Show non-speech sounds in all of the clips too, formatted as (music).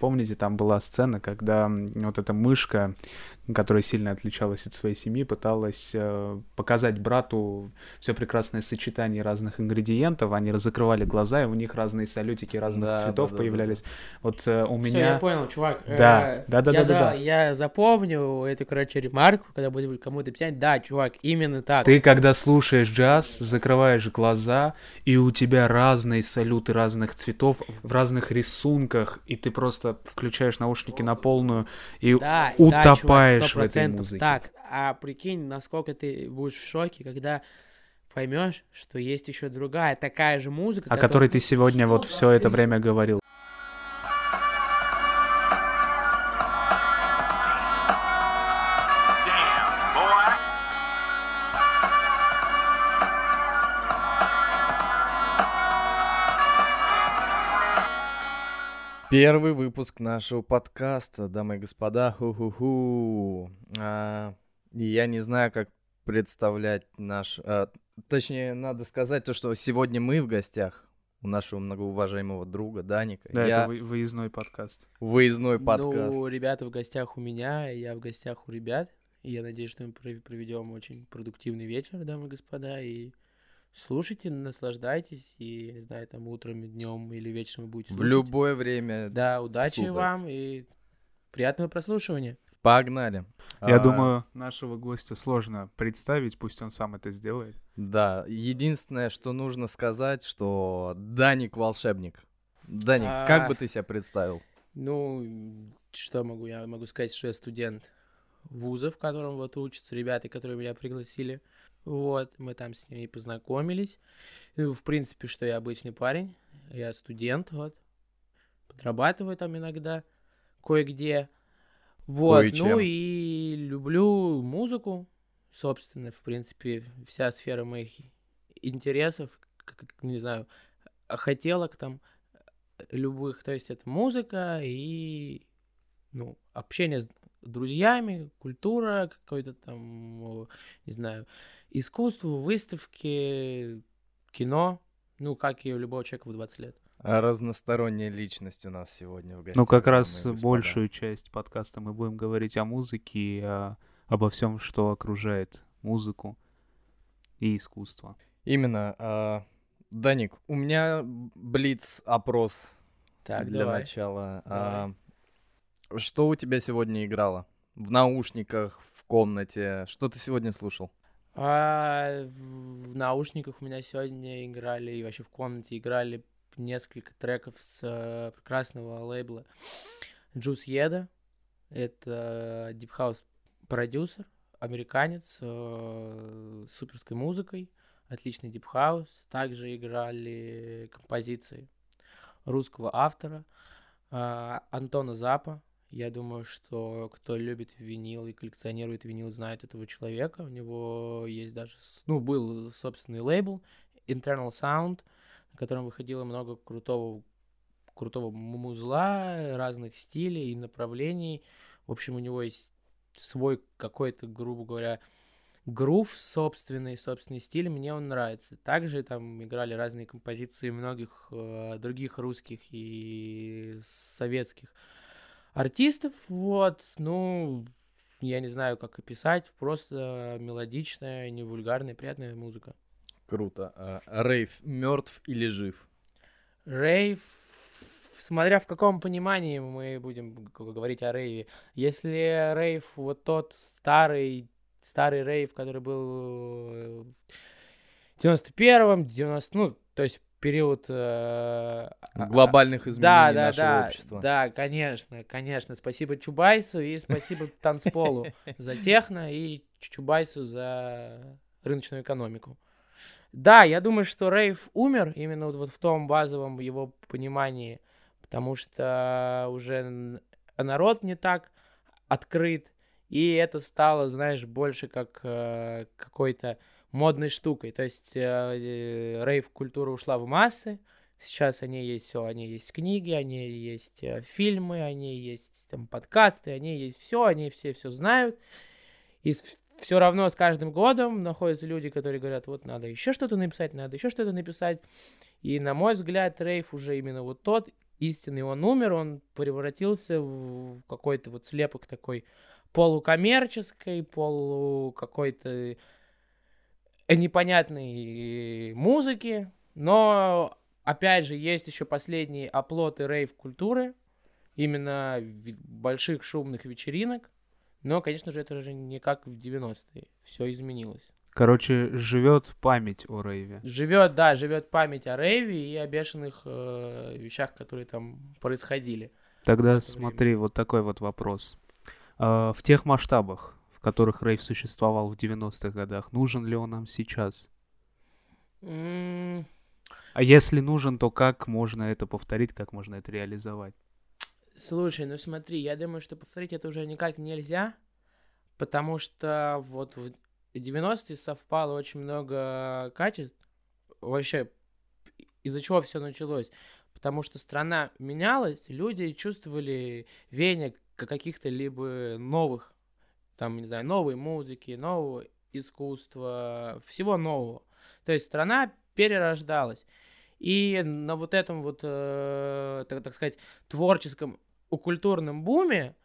помните, там была сцена, когда вот эта мышка, которая сильно отличалась от своей семьи, пыталась э, показать брату все прекрасное сочетание разных ингредиентов. Они разокрывали глаза, и у них разные салютики разных Да, цветов да, да, появлялись. Вот э, у меня... я понял, чувак. Да, Э, да, да, я да, да, да. Я запомню эту, короче, ремарку, когда буду кому-то писать. Да, чувак, именно так. Ты, когда слушаешь джаз, закрываешь глаза, и у тебя разные салюты разных цветов в разных рисунках, и ты просто включаешь наушники на полную и Да, утопаешь да, чувак, в этой 100%. музыке. Так, а прикинь, насколько ты будешь в шоке, когда поймешь, что есть еще другая такая же музыка, о которой ты сегодня вот все это время говорил. Первый выпуск нашего подкаста, дамы и господа. Ху-ху-ху. А, я не знаю, как представлять наш... а, точнее, надо сказать то, что сегодня мы в гостях у нашего многоуважаемого друга Даника. Да, я это вы- выездной подкаст. выездной подкаст. Ну, ребята в гостях у меня, я в гостях у ребят. И я надеюсь, что мы пров- проведем очень продуктивный вечер, дамы и господа. И слушайте, наслаждайтесь. И, не знаю, там утром, днем или вечером вы будете в слушать. любое время. Да, удачи суток. вам и приятного прослушивания. Погнали. Я А, думаю, нашего гостя сложно представить, пусть он сам это сделает. Да, единственное, что нужно сказать, что Даник волшебник. Даник, как А. бы ты себя представил? Ну, что могу? Я могу сказать, что я студент вуза, в котором вот учатся ребята, которые меня пригласили. Вот, мы там с ними познакомились. В принципе, что я обычный парень, я студент, вот. Подрабатываю там иногда, кое-где. Вот, Кое-чем. ну и люблю музыку, собственно, в принципе, вся сфера моих интересов, как, не знаю, хотелок там, любых, то есть это музыка и, ну, общение с друзьями, культура, какой-то там, не знаю, искусство, выставки, кино, ну, как и у любого человека в 20 лет. А Разносторонняя личность у нас сегодня в гостях. Ну, как раз большую часть подкаста мы будем говорить о музыке и о- обо всем, что окружает музыку и искусство. Именно. а, Даник, у меня блиц-опрос Так, для давай. начала. Давай. А, Что у тебя сегодня играло? В наушниках, в комнате? Что ты сегодня слушал? А в наушниках у меня сегодня играли, и вообще в комнате играли несколько треков с э, прекрасного лейбла Juice Еда. Это Deep House продюсер, американец э, с суперской музыкой, отличный Deep House. Также играли композиции русского автора а, Антона Запа. Я думаю, что кто любит винил и коллекционирует винил, знает этого человека. У него есть даже, ну, был собственный лейбл Internal Sound, на котором выходило много крутого, крутого музла, разных стилей и направлений. В общем, у него есть свой какой-то, грубо говоря, грув собственный, собственный стиль, мне он нравится. Также там играли разные композиции многих э, других русских и советских артистов, вот, ну, я не знаю, как описать, просто мелодичная, не вульгарная, приятная музыка. Круто. А, Рейв мертв или жив? Рейв, смотря в каком понимании мы будем говорить о рейве. Если рейв вот тот старый, старый рейв, который был э, в 91-м, 90 ну, то есть период... э, а- а- Глобальных изменений да, да, нашего да, общества. Да, конечно, конечно. Спасибо Чубайсу и спасибо Танцполу (laughs) за техно и Чубайсу за рыночную экономику. Да, я думаю, что рейв умер именно вот, в том базовом его понимании, потому что уже н- народ не так открыт, и это стало, знаешь, больше как э, какой-то модной штукой. То есть э, э, рейв-культура ушла в массы, сейчас они есть все, они есть книги, они есть э, фильмы, они есть там подкасты, они есть все, они все все знают. И все равно с каждым годом находятся люди, которые говорят, вот надо еще что-то написать, надо еще что-то написать. И на мой взгляд, рейв уже именно вот тот, истинный он умер, он превратился в какой-то вот слепок такой полукоммерческой, полу какой-то непонятной музыки, но опять же есть еще последние оплоты рейв-культуры, именно больших шумных вечеринок, но, конечно же, это же не как в 90-е, все изменилось. Короче, живет память о рейве. Живет, да, живет память о рейве и о бешеных э, вещах, которые там происходили. Тогда смотри, время. вот такой вот вопрос. Э, в тех масштабах, в которых рейв существовал в 90-х годах, нужен ли он нам сейчас? Mm. А если нужен, то как можно это повторить, как можно это реализовать? Слушай, ну смотри, я думаю, что повторить это уже никак нельзя, потому что вот в 90-е совпало очень много качеств. Вообще, из-за чего все началось? Потому что страна менялась, люди чувствовали веяние каких-то либо новых, там, не знаю, новой музыки, нового искусства, всего нового. То есть страна перерождалась. И на вот этом вот, э, так, так сказать, творческом культурном буме,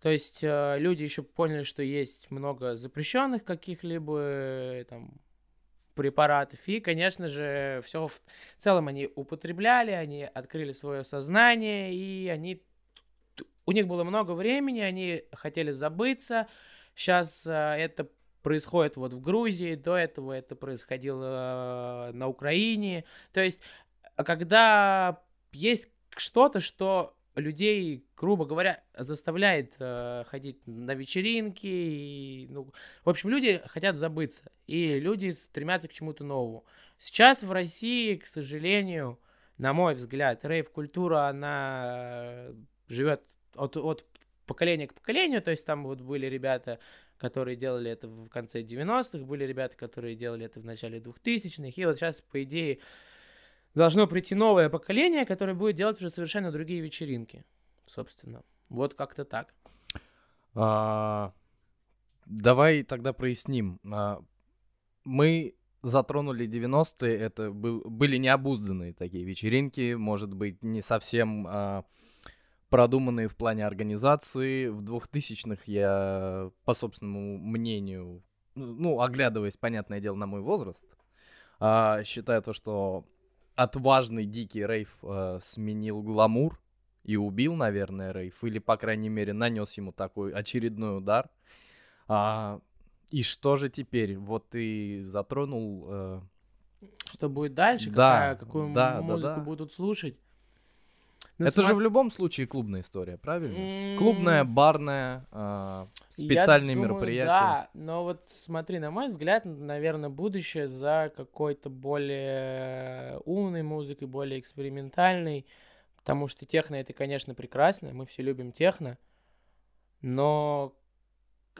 то есть э, люди еще поняли, что есть много запрещенных каких-либо там препаратов, и, конечно же, все в целом они употребляли, они открыли свое сознание, и они у них было много времени, они хотели забыться. Сейчас э, это происходит вот в Грузии, до этого это происходило э, на Украине. То есть, когда есть что-то, что людей, грубо говоря, заставляет э, ходить на вечеринки. И, ну, в общем, люди хотят забыться. И люди стремятся к чему-то новому. Сейчас в России, к сожалению, на мой взгляд, рейв-культура, она живет от, от поколения к поколению. То есть там вот были ребята, которые делали это в конце 90-х, были ребята, которые делали это в начале 2000-х. И вот сейчас, по идее, должно прийти новое поколение, которое будет делать уже совершенно другие вечеринки, собственно. Вот как-то так. А, давай тогда проясним. А, мы затронули 90-е, это был, были необузданные такие вечеринки, может быть, не совсем а, продуманные в плане организации. В 2000-х я, по собственному мнению, ну, оглядываясь, понятное дело, на мой возраст, а, считаю то, что отважный дикий рейв э, сменил гламур и убил, наверное, рейв, или, по крайней мере, нанес ему такой очередной удар. А, и что же теперь? Вот ты затронул... Э... Что будет дальше? Да, Какая, какую да, музыку да, да. будут слушать? Ну, это см... же в любом случае клубная история, правильно? Mm... Клубная, барная, э, специальные думаю, мероприятия. Да, но вот смотри, на мой взгляд, наверное, будущее за какой-то более умной музыкой, более экспериментальной. Потому что техно это, конечно, прекрасно, мы все любим техно, но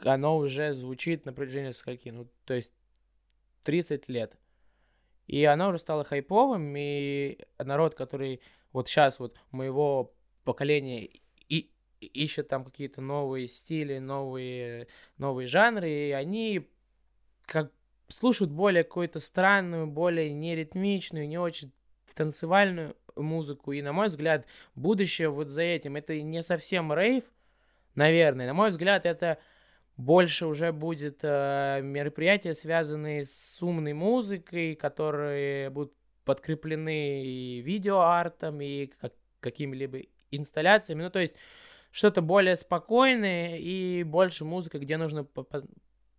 оно уже звучит на протяжении скольки, ну, то есть 30 лет. И оно уже стало хайповым, и народ, который вот сейчас вот моего поколения и ищет там какие-то новые стили, новые, новые жанры, и они как слушают более какую-то странную, более неритмичную, не очень танцевальную музыку. И, на мой взгляд, будущее вот за этим. Это не совсем рейв, наверное. На мой взгляд, это больше уже будет э, мероприятия, связанные с умной музыкой, которые будут подкреплены видеоартом, и как, какими-либо инсталляциями. Ну, то есть что-то более спокойное и больше музыка, где нужно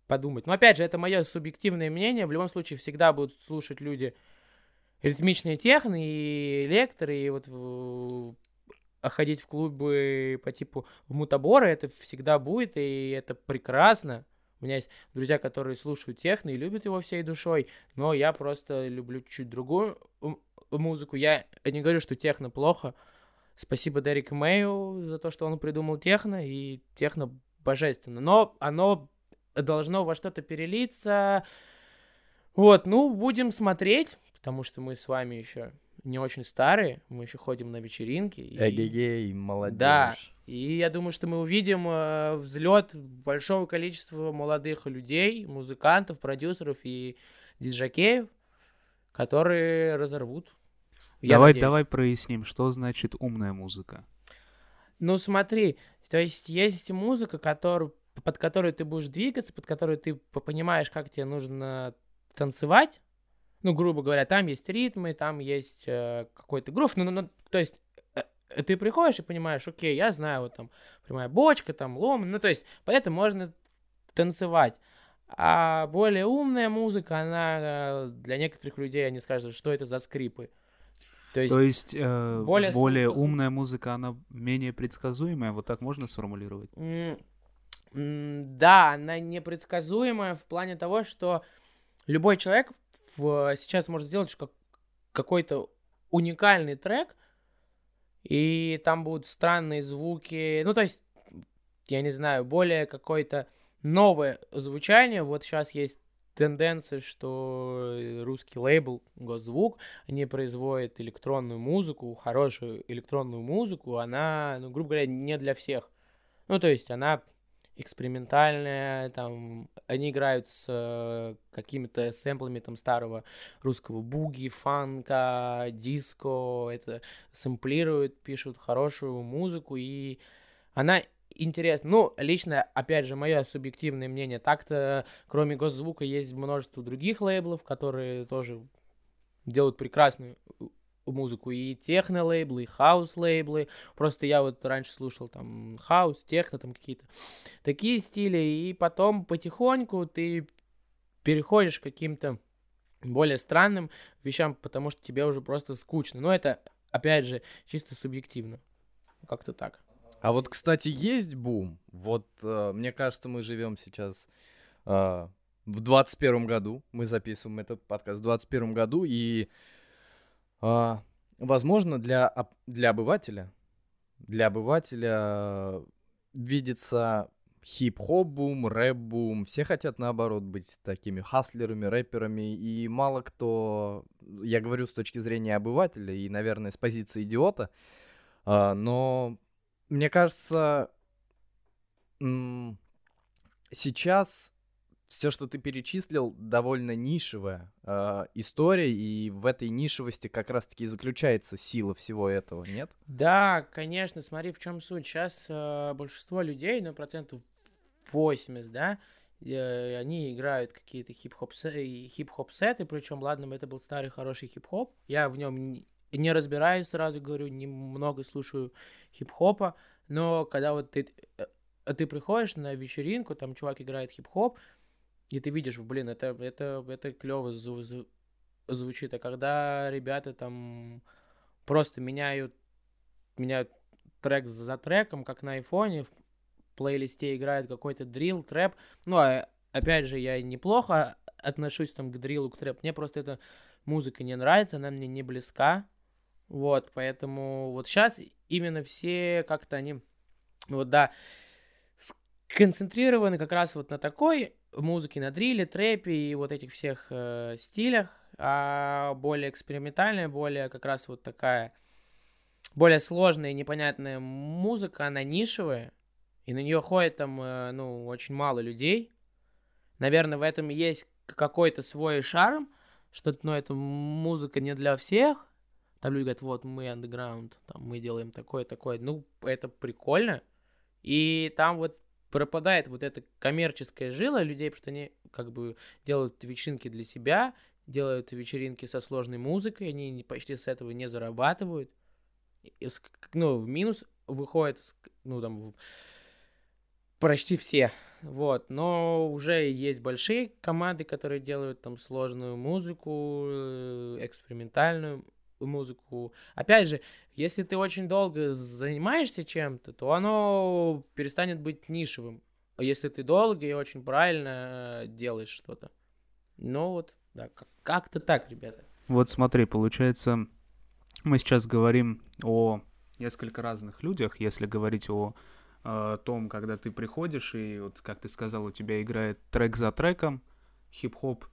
подумать. Но опять же, это мое субъективное мнение. В любом случае, всегда будут слушать люди ритмичные техно и лекторы, и вот ходить в клубы по типу в мутаборы, это всегда будет, и это прекрасно. У меня есть друзья, которые слушают техно и любят его всей душой, но я просто люблю чуть другую музыку. Я не говорю, что техно плохо. Спасибо Дереку Мэю за то, что он придумал техно, и техно божественно. Но оно должно во что-то перелиться. Вот, ну, будем смотреть, потому что мы с вами еще не очень старые, мы еще ходим на вечеринки. И... Эгегей, молодежь. Да, и я думаю, что мы увидим э, взлет большого количества молодых людей, музыкантов, продюсеров и диджакеев, которые разорвут. Я давай, надеюсь. давай проясним, что значит умная музыка. Ну смотри, то есть есть музыка, которую, под которой ты будешь двигаться, под которой ты понимаешь, как тебе нужно танцевать. Ну, грубо говоря, там есть ритмы, там есть э, какой-то грув. Ну, ну, ну, то есть э, э, ты приходишь и понимаешь, окей, я знаю, вот там прямая бочка, там лом. Ну, то есть поэтому можно танцевать. А более умная музыка, она э, для некоторых людей, они скажут, что это за скрипы. То есть, То есть э, более более, умная музыка, она менее предсказуемая, вот так можно сформулировать? М, м, Да, она непредсказуемая в плане того, что любой человек в- сейчас может сделать как- какой-то уникальный трек, и там будут странные звуки. Ну, то есть, я не знаю, более какое-то новое звучание. Вот сейчас есть тенденция, что э, русский лейбл Госзвук, они производят электронную музыку, хорошую электронную музыку, она, ну, грубо говоря, не для всех. Ну, то есть она экспериментальная, там, они играют с э, какими-то сэмплами там старого русского буги, фанка, диско, это сэмплируют, пишут хорошую музыку, и она интересна. Ну, лично, опять же, мое субъективное мнение, так-то, кроме Gost Zvuk'а, есть множество других лейблов, которые тоже делают прекрасную музыку, и техно-лейблы, и хаус-лейблы. Просто я вот раньше слушал там хаус, техно, там какие-то такие стили, и потом потихоньку ты переходишь к каким-то более странным вещам, потому что тебе уже просто скучно. Но это, опять же, чисто субъективно. Как-то так. А вот, кстати, есть бум. Вот, э, мне кажется, мы живем сейчас э, в 21 году. Мы записываем этот подкаст в 21 году, и, э, возможно, для, для обывателя, для обывателя видится хип-хоп-бум, рэп-бум. Все хотят, наоборот, быть такими хаслерами, рэперами, и мало кто, я говорю с точки зрения обывателя и, наверное, с позиции идиота, а, но мне кажется, сейчас все, что ты перечислил, довольно нишевая а, история, и в этой нишевости как раз-таки и заключается сила всего этого, нет? Да, конечно, смотри, в чем суть. Сейчас э, большинство людей, ну, процентов 80, да, э, они играют какие-то хип-хоп хип-хоп сеты, причем, ладно, это был старый хороший хип-хоп, я в нем не разбираюсь, сразу говорю, немного слушаю хип-хопа, но когда вот ты, э, ты приходишь на вечеринку, там чувак играет хип-хоп, и ты видишь, блин, это, это, это клево звучит, а когда ребята там просто меняют, меняют трек за треком, как на айфоне, в плейлисте играет какой-то дрил, трэп, ну, а, опять же, я неплохо отношусь там к дрилу, к трэп, мне просто эта музыка не нравится, она мне не близка, вот, поэтому вот сейчас именно все как-то они, вот, да, сконцентрированы как раз вот на такой музыке, на дриле, трэпе и вот этих всех э, стилях, а более экспериментальная, более как раз вот такая, более сложная и непонятная музыка, она нишевая, и на нее ходит там, э, ну, очень мало людей. Наверное, в этом есть какой-то свой шарм, что, ну, эта музыка не для всех, там люди говорят, вот мы underground, там мы делаем такое-такое. Ну, это прикольно. И там вот пропадает вот эта коммерческая жила людей, потому что они как бы делают вечеринки для себя, делают вечеринки со сложной музыкой, они почти с этого не зарабатывают. И ну, в минус выходит, с- ну, там, почти все. Вот, но уже есть большие команды, которые делают там сложную музыку, э, экспериментальную музыку. Опять же, если ты очень долго занимаешься чем-то, то оно перестанет быть нишевым. А если ты долго и очень правильно э, делаешь что-то. Ну вот, да, как- как-то так, ребята. Вот смотри, получается, мы сейчас говорим о несколько разных людях, если говорить о э, том, когда ты приходишь и вот, как ты сказал, у тебя играет трек за треком, хип-хоп,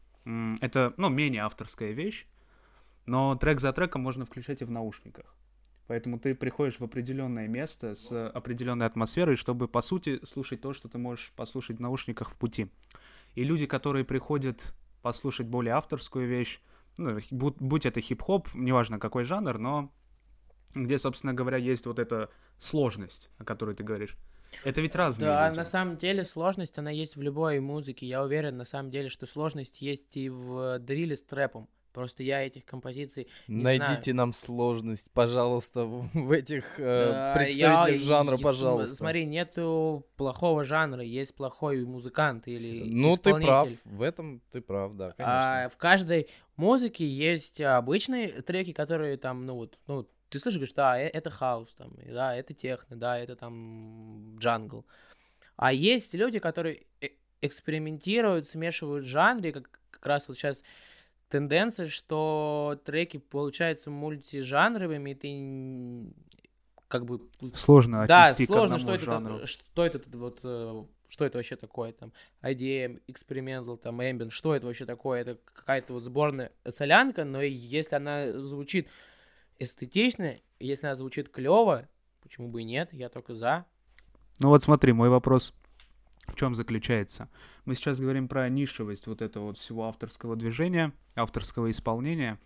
это, ну, менее авторская вещь, но трек за треком можно включать и в наушниках. Поэтому ты приходишь в определенное место с определенной атмосферой, чтобы, по сути, слушать то, что ты можешь послушать в наушниках в пути. И люди, которые приходят послушать более авторскую вещь, ну, будь, будь это хип-хоп, неважно какой жанр, но где, собственно говоря, есть вот эта сложность, о которой ты говоришь. Это ведь разные Да, люди. на самом деле сложность, она есть в любой музыке. Я уверен, на самом деле, что сложность есть и в дриле с трэпом. Просто я этих композиций не Найдите знаю. нам сложность, пожалуйста, (laughs) в этих э, Да, представителях я- жанра, и- пожалуйста. Смотри, нету плохого жанра, есть плохой музыкант или ну, ты прав, в этом ты прав, да, конечно. А в каждой музыке есть обычные треки, которые там, ну вот, ну, ты слышишь, говоришь, да, э- это хаус, там, да, это техно, да, это там джангл. А есть люди, которые э- экспериментируют, смешивают жанры, как, как раз вот сейчас тенденция, что треки получаются мультижанровыми, и ты как бы Сложно да, отнести к сложно, одному что это, жанру. так- что это вот, э, что это вообще такое, там, IDM, Experimental, там, Ambient, что это вообще такое, это какая-то вот сборная солянка, но если она звучит эстетично, если она звучит клево, почему бы и нет, я только за. Ну вот смотри, мой вопрос в чем заключается? Мы сейчас говорим про нишевость вот этого вот всего авторского движения, авторского исполнения.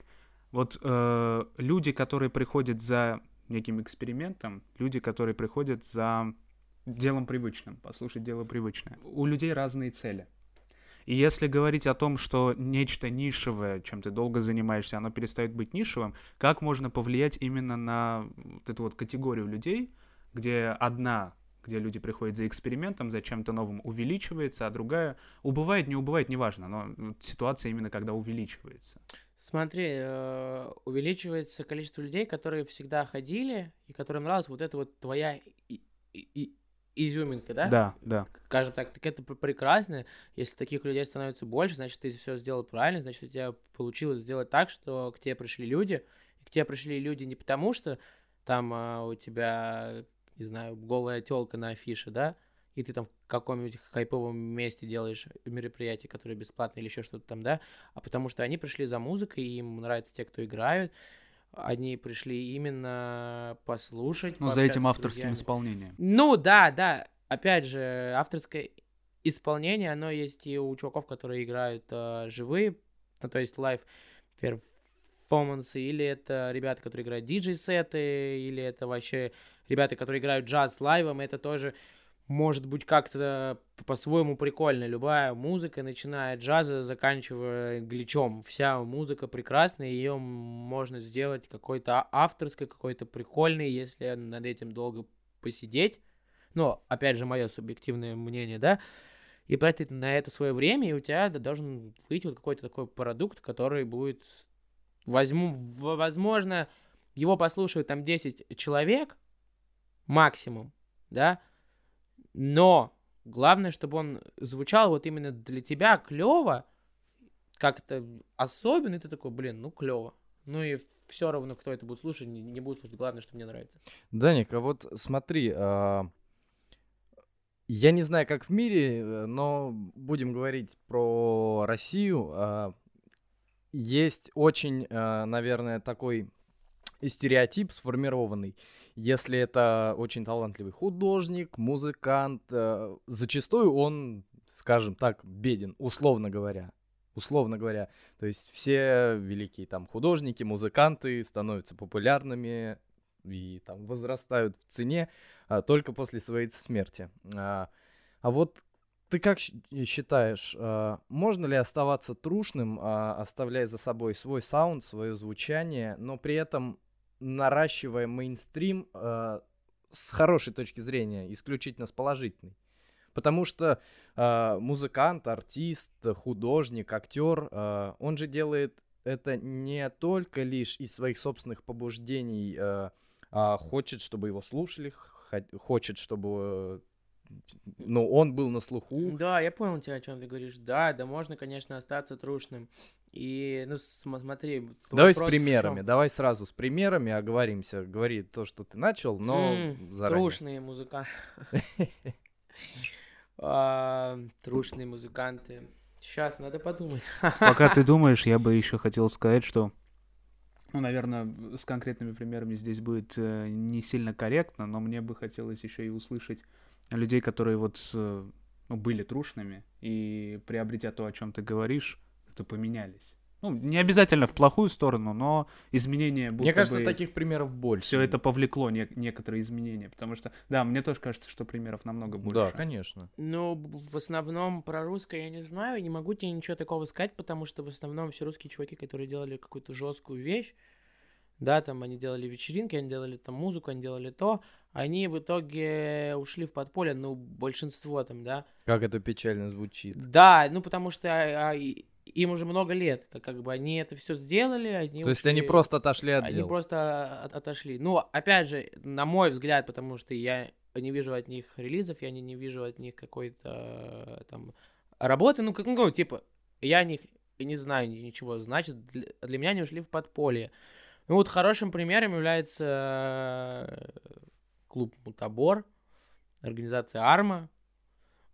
Вот э, люди, которые приходят за неким экспериментом, люди, которые приходят за делом привычным, послушать дело привычное. У людей разные цели. И если говорить о том, что нечто нишевое, чем ты долго занимаешься, оно перестает быть нишевым, как можно повлиять именно на вот эту вот категорию людей, где одна, где люди приходят за экспериментом, за чем-то новым увеличивается, а другая убывает, не убывает, неважно, но ситуация именно когда увеличивается. Смотри, э, увеличивается количество людей, которые всегда ходили, и которым нравилась вот эта вот твоя и- и- изюминка, да? Да, да. скажем так, так это пр- прекрасно. Если таких людей становится больше, значит, ты все сделал правильно, значит, у тебя получилось сделать так, что к тебе пришли люди. И к тебе пришли люди не потому, что там а, у тебя, не знаю, голая телка на афише, да, и ты там в каком-нибудь хайповом месте делаешь мероприятие, которое бесплатное или еще что-то там, да, а потому что они пришли за музыкой, и им нравятся те, кто играют, они пришли именно послушать. Ну, за этим авторским исполнением. Ну да, да. Опять же, авторское исполнение, оно есть и у чуваков, которые играют э, живые, ну, то есть live performance'ы, или это ребята, которые играют диджей-сеты, или это вообще ребята, которые играют джаз live'ом, это тоже может быть как-то по-своему прикольно. Любая музыка, начиная от джаза, заканчивая гличом. Вся музыка прекрасная, ее можно сделать какой-то авторской, какой-то прикольной, если над этим долго посидеть. Но, опять же, мое субъективное мнение, да, и тратить на это свое время, и у тебя должен выйти вот какой-то такой продукт, который будет, возьму, возможно, его послушают там 10 человек максимум, да, но главное, чтобы он звучал вот именно для тебя клево, как-то особенно, и ты такой, блин, ну клево. Ну и все равно, кто это будет слушать, не, не будет слушать, главное, что мне нравится. Даник, а вот смотри, а, я не знаю, как в мире, но будем говорить про Россию. а, Есть очень, а, наверное, такой стереотип сформированный. Если это очень талантливый художник, музыкант, э, зачастую он, скажем так, беден, условно говоря. Условно говоря. То есть все великие там художники, музыканты становятся популярными и там возрастают в цене а, только после своей смерти. А, а вот ты как считаешь, а, можно ли оставаться трушным, а, оставляя за собой свой саунд, свое звучание, но при этом наращивая мейнстрим а, с хорошей точки зрения, исключительно с положительной? Потому что а, музыкант, артист, художник, актер, а, он же делает это не только лишь из своих собственных побуждений, а, а хочет, чтобы его слушали, хо- хочет, чтобы э, ну, он был на слуху. Да, я понял тебя, о чем ты говоришь. Да, да, можно, конечно, остаться трушным. И, ну, см- смотри. Давай с примерами, давай сразу с примерами оговоримся. Говори то, что ты начал, но М, заранее. Трушные музыканты. (laughs) А, Трушные музыканты. Сейчас, надо подумать. (laughs) Пока ты думаешь, я бы еще хотел сказать, что, ну, наверное, с конкретными примерами здесь будет э, не сильно корректно, но мне бы хотелось еще и услышать людей, которые вот ну, были трушными и приобретя то, о чем ты говоришь, это поменялись. Ну, не обязательно в плохую сторону, но изменения будто Мне кажется, бы... таких примеров больше. Все это повлекло не- некоторые изменения, потому что, да, мне тоже кажется, что примеров намного больше. Да, конечно. Ну, в основном про русское я не знаю, не могу тебе ничего такого сказать, потому что в основном все русские чуваки, которые делали какую-то жесткую вещь, да, там они делали вечеринки, они делали там музыку, они делали то, они в итоге ушли в подполье, ну, большинство там, да. Как это печально звучит. Да, ну, потому что а, и- им уже много лет, как, как бы они это все сделали, они То есть они ушли- просто отошли от они дел. просто от- отошли. Ну, опять же, на мой взгляд, потому что я не вижу от них релизов, я не, не вижу от них какой-то там работы. Ну, как, ну, типа, я о них не знаю ни- ничего. Значит, для, для меня они ушли в подполье. Ну, вот хорошим примером является э, клуб Мутабор, организация Арма.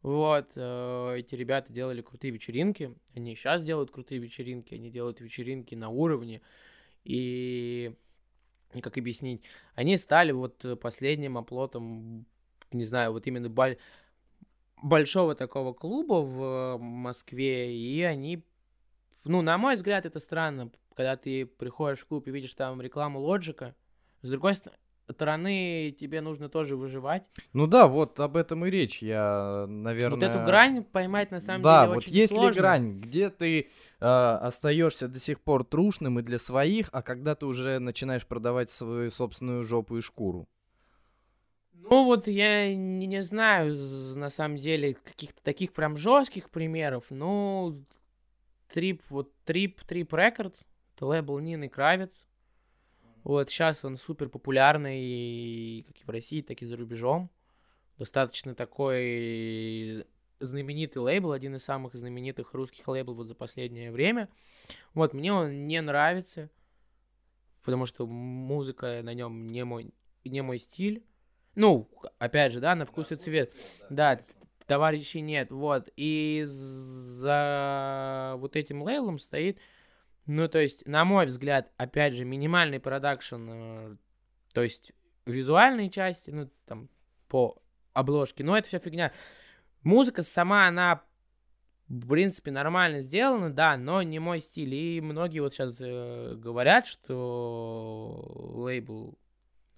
Вот, э, эти ребята делали крутые вечеринки. Они сейчас делают крутые вечеринки. Они делают вечеринки на уровне. И как объяснить, они стали вот э, последним оплотом, не знаю, вот именно большого такого клуба в Москве, и они, ну, на мой взгляд, это странно, когда ты приходишь в клуб и видишь там рекламу Лоджика, с другой ст- стороны, тебе нужно тоже выживать. Ну да, вот об этом и речь. Я, наверное... Вот эту грань поймать на самом да, деле вот очень есть сложно. ли грань, где ты э, остаешься до сих пор трушным и для своих, а когда ты уже начинаешь продавать свою собственную жопу и шкуру? Ну вот я не, не знаю, на самом деле, каких-то таких прям жестких примеров. Ну, Трип, вот Трип, Трип Рекордс, это лейбл Нины Кравец. Вот сейчас он супер популярный и как и в России, так и за рубежом. Достаточно такой знаменитый лейбл, один из самых знаменитых русских лейблов вот за последнее время. Вот, мне он не нравится, потому что музыка на нем не мой, не мой стиль. Ну, опять же, да, на вкус и цвет. Да, т- товарищей нет, вот. И за вот этим лейлом стоит, ну, то есть, на мой взгляд, опять же, минимальный продакшн, э, то есть, визуальной части, ну, там, по обложке, но это вся фигня. Музыка сама, она, в принципе, нормально сделана, да, но не мой стиль. И многие вот сейчас говорят, что лейбл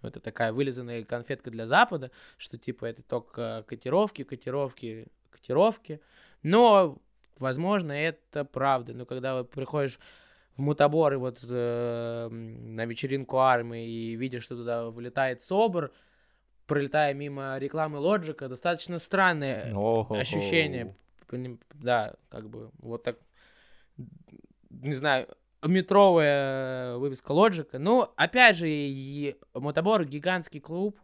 это такая вылизанная конфетка для Запада, что типа это только котировки, котировки, котировки. Но, возможно, это правда. Но когда вот приходишь в мутабор и вот э, на вечеринку армии и видишь, что туда вылетает СОБР, пролетая мимо рекламы Лоджика, достаточно странное О-хо-хо. ощущение. Да, как бы вот так, не знаю, метровая вывеска Лоджика. Ну, опять же, и Мотобор гигантский клуб,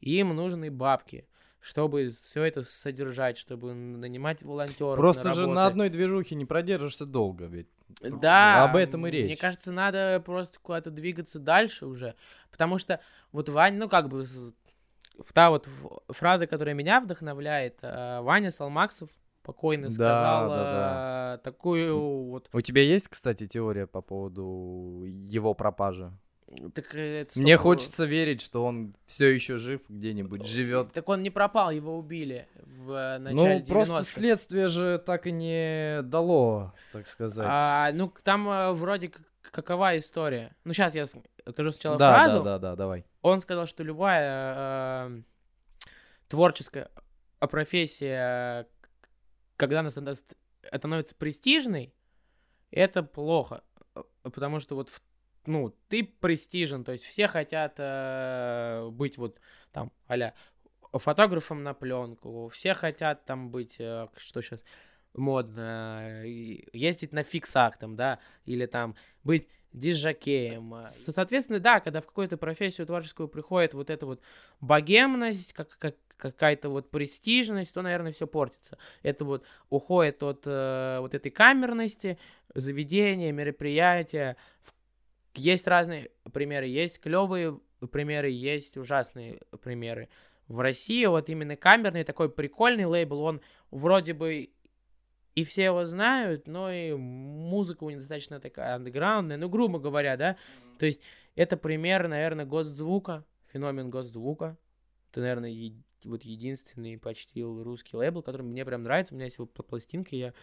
им нужны бабки, чтобы все это содержать, чтобы нанимать волонтеров. Просто же на одной движухе не продержишься долго, ведь. Да, Об этом и Мне речь. кажется, надо просто куда-то двигаться дальше уже. Потому что вот Ваня, ну как бы та вот фраза, которая меня вдохновляет, э, Ваня Салмаксов покойный Да, сказал да, э, такую вот. У тебя есть, кстати, теория по поводу его пропажи? Так, э, это Мне хочется верить, что он все еще жив, где-нибудь живет. Так он не пропал, его убили в э, начале Ну, просто 90-х. следствие же так и не дало, так сказать. А, ну, там э, вроде как какова история. Ну, сейчас я скажу сначала да, фразу. да, да, да, давай. Он сказал, что любая э, творческая профессия, когда она ста- становится престижной, это плохо. Потому что вот, в- ну, ты престижен, то есть все хотят э, быть вот там, аля, фотографом на пленку, все хотят там быть, э, что сейчас модно, ездить на фиксах там, да, или там быть дизжакеем. Со- Соответственно, да, когда в какую-то профессию творческую приходит вот эта вот богемность, как, как- какая-то вот престижность, то, наверное, все портится. Это вот уходит от э, вот этой камерности, заведения, мероприятия. В- Есть разные примеры, есть клевые примеры, есть ужасные примеры. В России вот именно камерный такой прикольный лейбл, он вроде бы и все его знают, но и музыка у него достаточно такая андеграундная, ну, грубо говоря, да. То есть это пример, наверное, госзвука, феномен госзвука. Это, наверное, е- вот единственный почти русский лейбл, который мне прям нравится. У меня есть его пла- пластинки, я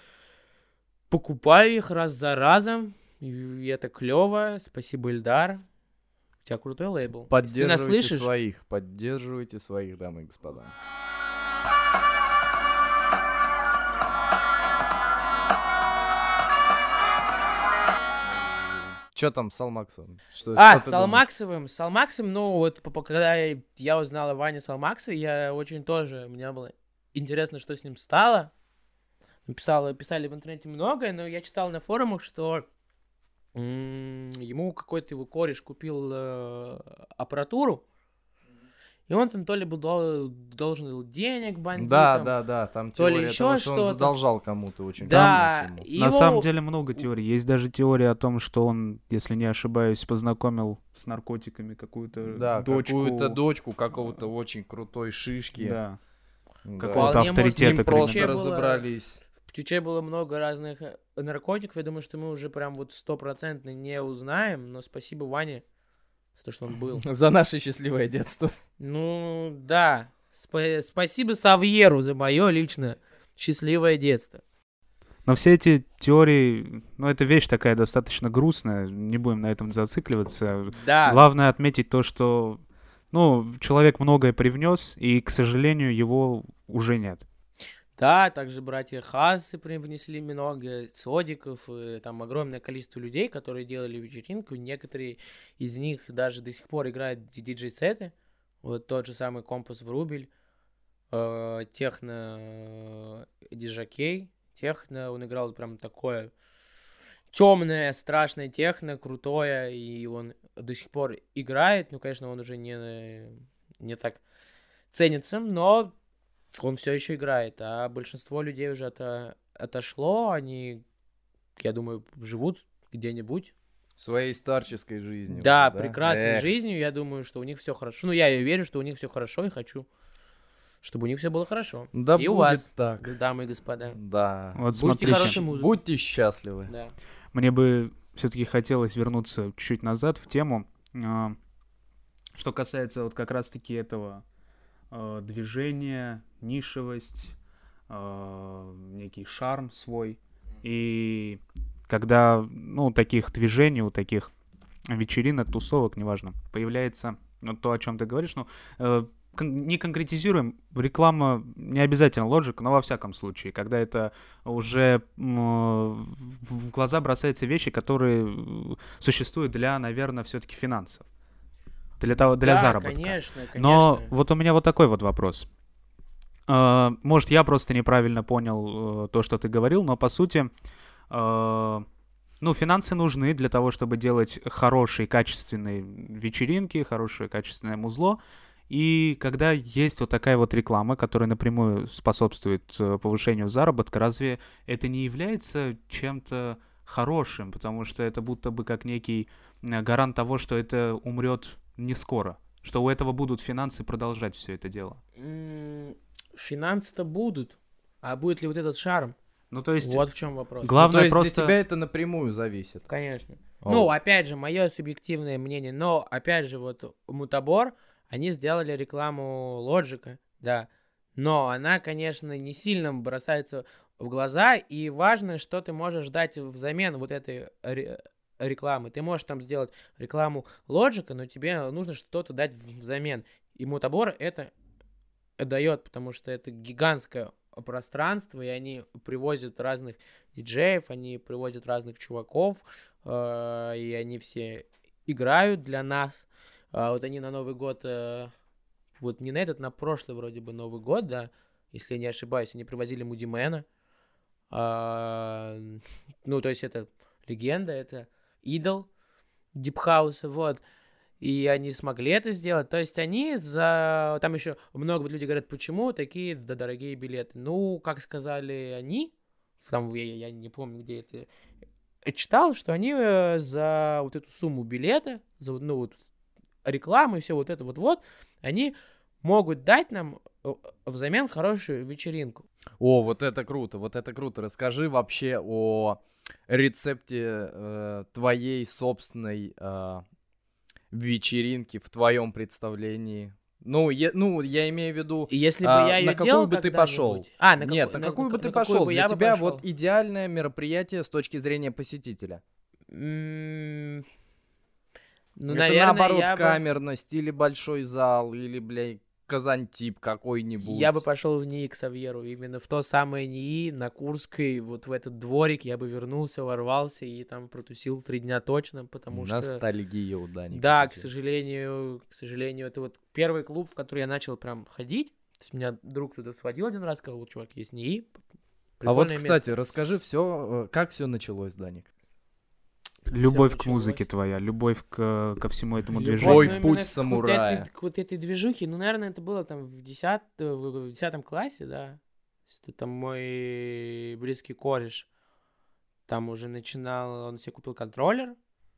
покупаю их раз за разом. И это клево. Спасибо, Ильдар. У тебя крутой лейбл. Поддерживайте слышишь, своих, поддерживайте своих, дамы и господа. Что там с Алмаксом? Что, А, что с ты думаешь? Алмаксовым. С Алмаксовым, ну, вот когда я- я узнал о Ване Салмаксове, я очень тоже, мне было интересно, что с ним стало. Писал, писали в интернете многое, но я читал на форумах, что ему какой-то его кореш купил э, аппаратуру, и он там то ли был дол- должен был денег бандитам. Да, да, да, там то ли теория ещё того, что он что-то. задолжал кому-то очень Да, и На его- самом деле много теорий. Есть даже теория о том, что он, если не ошибаюсь, познакомил с наркотиками какую-то Да, дочку. какую-то дочку какого-то очень крутой шишки. Да. Да. какого-то Вполне может, авторитета С ним просто было- разобрались. В Тюче было много разных э, наркотиков. Я думаю, что мы уже прям вот стопроцентно не узнаем. Но спасибо Ване за то, что он был. (laughs) За наше счастливое детство. Ну, да. Спа- спасибо Савьеру за мое лично счастливое детство. Но все эти теории, ну, это вещь такая достаточно грустная, не будем на этом зацикливаться. Да. Главное отметить то, что, ну, человек многое привнес, и, к сожалению, его уже нет. Да, также братья Хасы привнесли много содиков, и там огромное количество людей, которые делали вечеринку. Некоторые из них даже до сих пор играют диджей-сеты. Вот тот же самый Компас Врубель, э, Техно э, Дижакей. Техно, он играл прям такое темное, страшное техно, крутое, и он до сих пор играет. Ну, конечно, он уже не, не так ценится, но он все еще играет, а большинство людей уже это отошло, они, я думаю, живут где-нибудь. Своей старческой жизнью. Да, уже, прекрасной Эх, жизнью, я думаю, что у них все хорошо. Ну, я верю, что у них все хорошо, и хочу, чтобы у них все было хорошо. Да и будет у вас, так. дамы и господа. Да. Вот смотрите, хорошую музыку. Будьте счастливы. Да. мне бы все-таки хотелось вернуться чуть назад в тему, а, что касается вот как раз-таки этого а, движения, нишевость, а, некий шарм свой. И когда, ну, таких движений, у таких вечеринок, тусовок, неважно, появляется ну, то, о чем ты говоришь, ну, э, кон- не конкретизируем, реклама не обязательно Logic, но во всяком случае, когда это уже м, в глаза бросаются вещи, которые э, существуют для, наверное, все-таки финансов, для того, для Да, заработка. конечно, конечно. Но вот у меня вот такой вот вопрос. Э, Может, я просто неправильно понял э, то, что ты говорил, но по сути, э, ну, финансы нужны для того, чтобы делать хорошие, качественные вечеринки, хорошее, качественное музло. И когда есть вот такая вот реклама, которая напрямую способствует э, повышению заработка, разве это не является чем-то хорошим? Потому что это будто бы как некий э, гарант того, что это умрет не скоро, что у этого будут финансы продолжать все это дело. Финансы-то будут, а будет ли вот этот шарм? Ну, то есть, Вот в чем вопрос. Ну, главное то есть просто... для тебя это напрямую зависит. Конечно. О. Ну, опять же, мое субъективное мнение, но, опять же, вот Мутабор, они сделали рекламу Лоджика, да, но она, конечно, не сильно бросается в глаза, и важно, что ты можешь дать взамен вот этой ре- рекламы. Ты можешь там сделать рекламу Лоджика, но тебе нужно что-то дать взамен. И Мутабор это дает, потому что это гигантское пространство, и они привозят разных диджеев, они привозят разных чуваков, э, и они все играют для нас. А вот они на Новый год, э, вот не на этот, на прошлый вроде бы Новый год, да, если я не ошибаюсь, они привозили Мудимена. А, ну, то есть это легенда, это идол дипхауса, вот. И они смогли это сделать. То есть они за... Там еще много людей говорят, почему такие да, дорогие билеты. Ну, как сказали они, там я, я не помню, где это э, читал, что они э, за вот эту сумму билета, за ну вот рекламу и все вот это вот вот, они могут дать нам э, взамен хорошую вечеринку. О, вот это круто, вот это круто. Расскажи вообще о рецепте э, твоей собственной э, вечеринки в твоем представлении. Ну, я, ну, я имею в виду, если бы А, я на какую бы ты пошел? А, на Нет, какую- на какую бы ты пошел? бы Для тебя пошел? вот идеальное мероприятие с точки зрения посетителя. М, Ну, это наверное, наоборот я бы, камерность или большой зал, или, блядь, Казань-тип какой-нибудь. я бы пошел в НИИ к Савьеру. Именно в то самое НИИ на Курской, вот в этот дворик я бы вернулся, ворвался и там протусил три дня точно, потому что... Ностальгия у Дани. Да, к сожалению, к сожалению, это вот первый клуб, в который я начал прям ходить. То есть меня друг туда сводил один раз, сказал, чувак, есть НИИ. А вот, кстати, место». расскажи все, как все началось, Даник. Любовь к музыке твоя, любовь к, ко всему этому Любовь. движению. Твой Ну, путь к вот самурая. этой- к вот этой движухе, ну, наверное, это было там в, десят, в в десятом классе, да. Это там мой близкий кореш. Там уже начинал, он себе купил контроллер.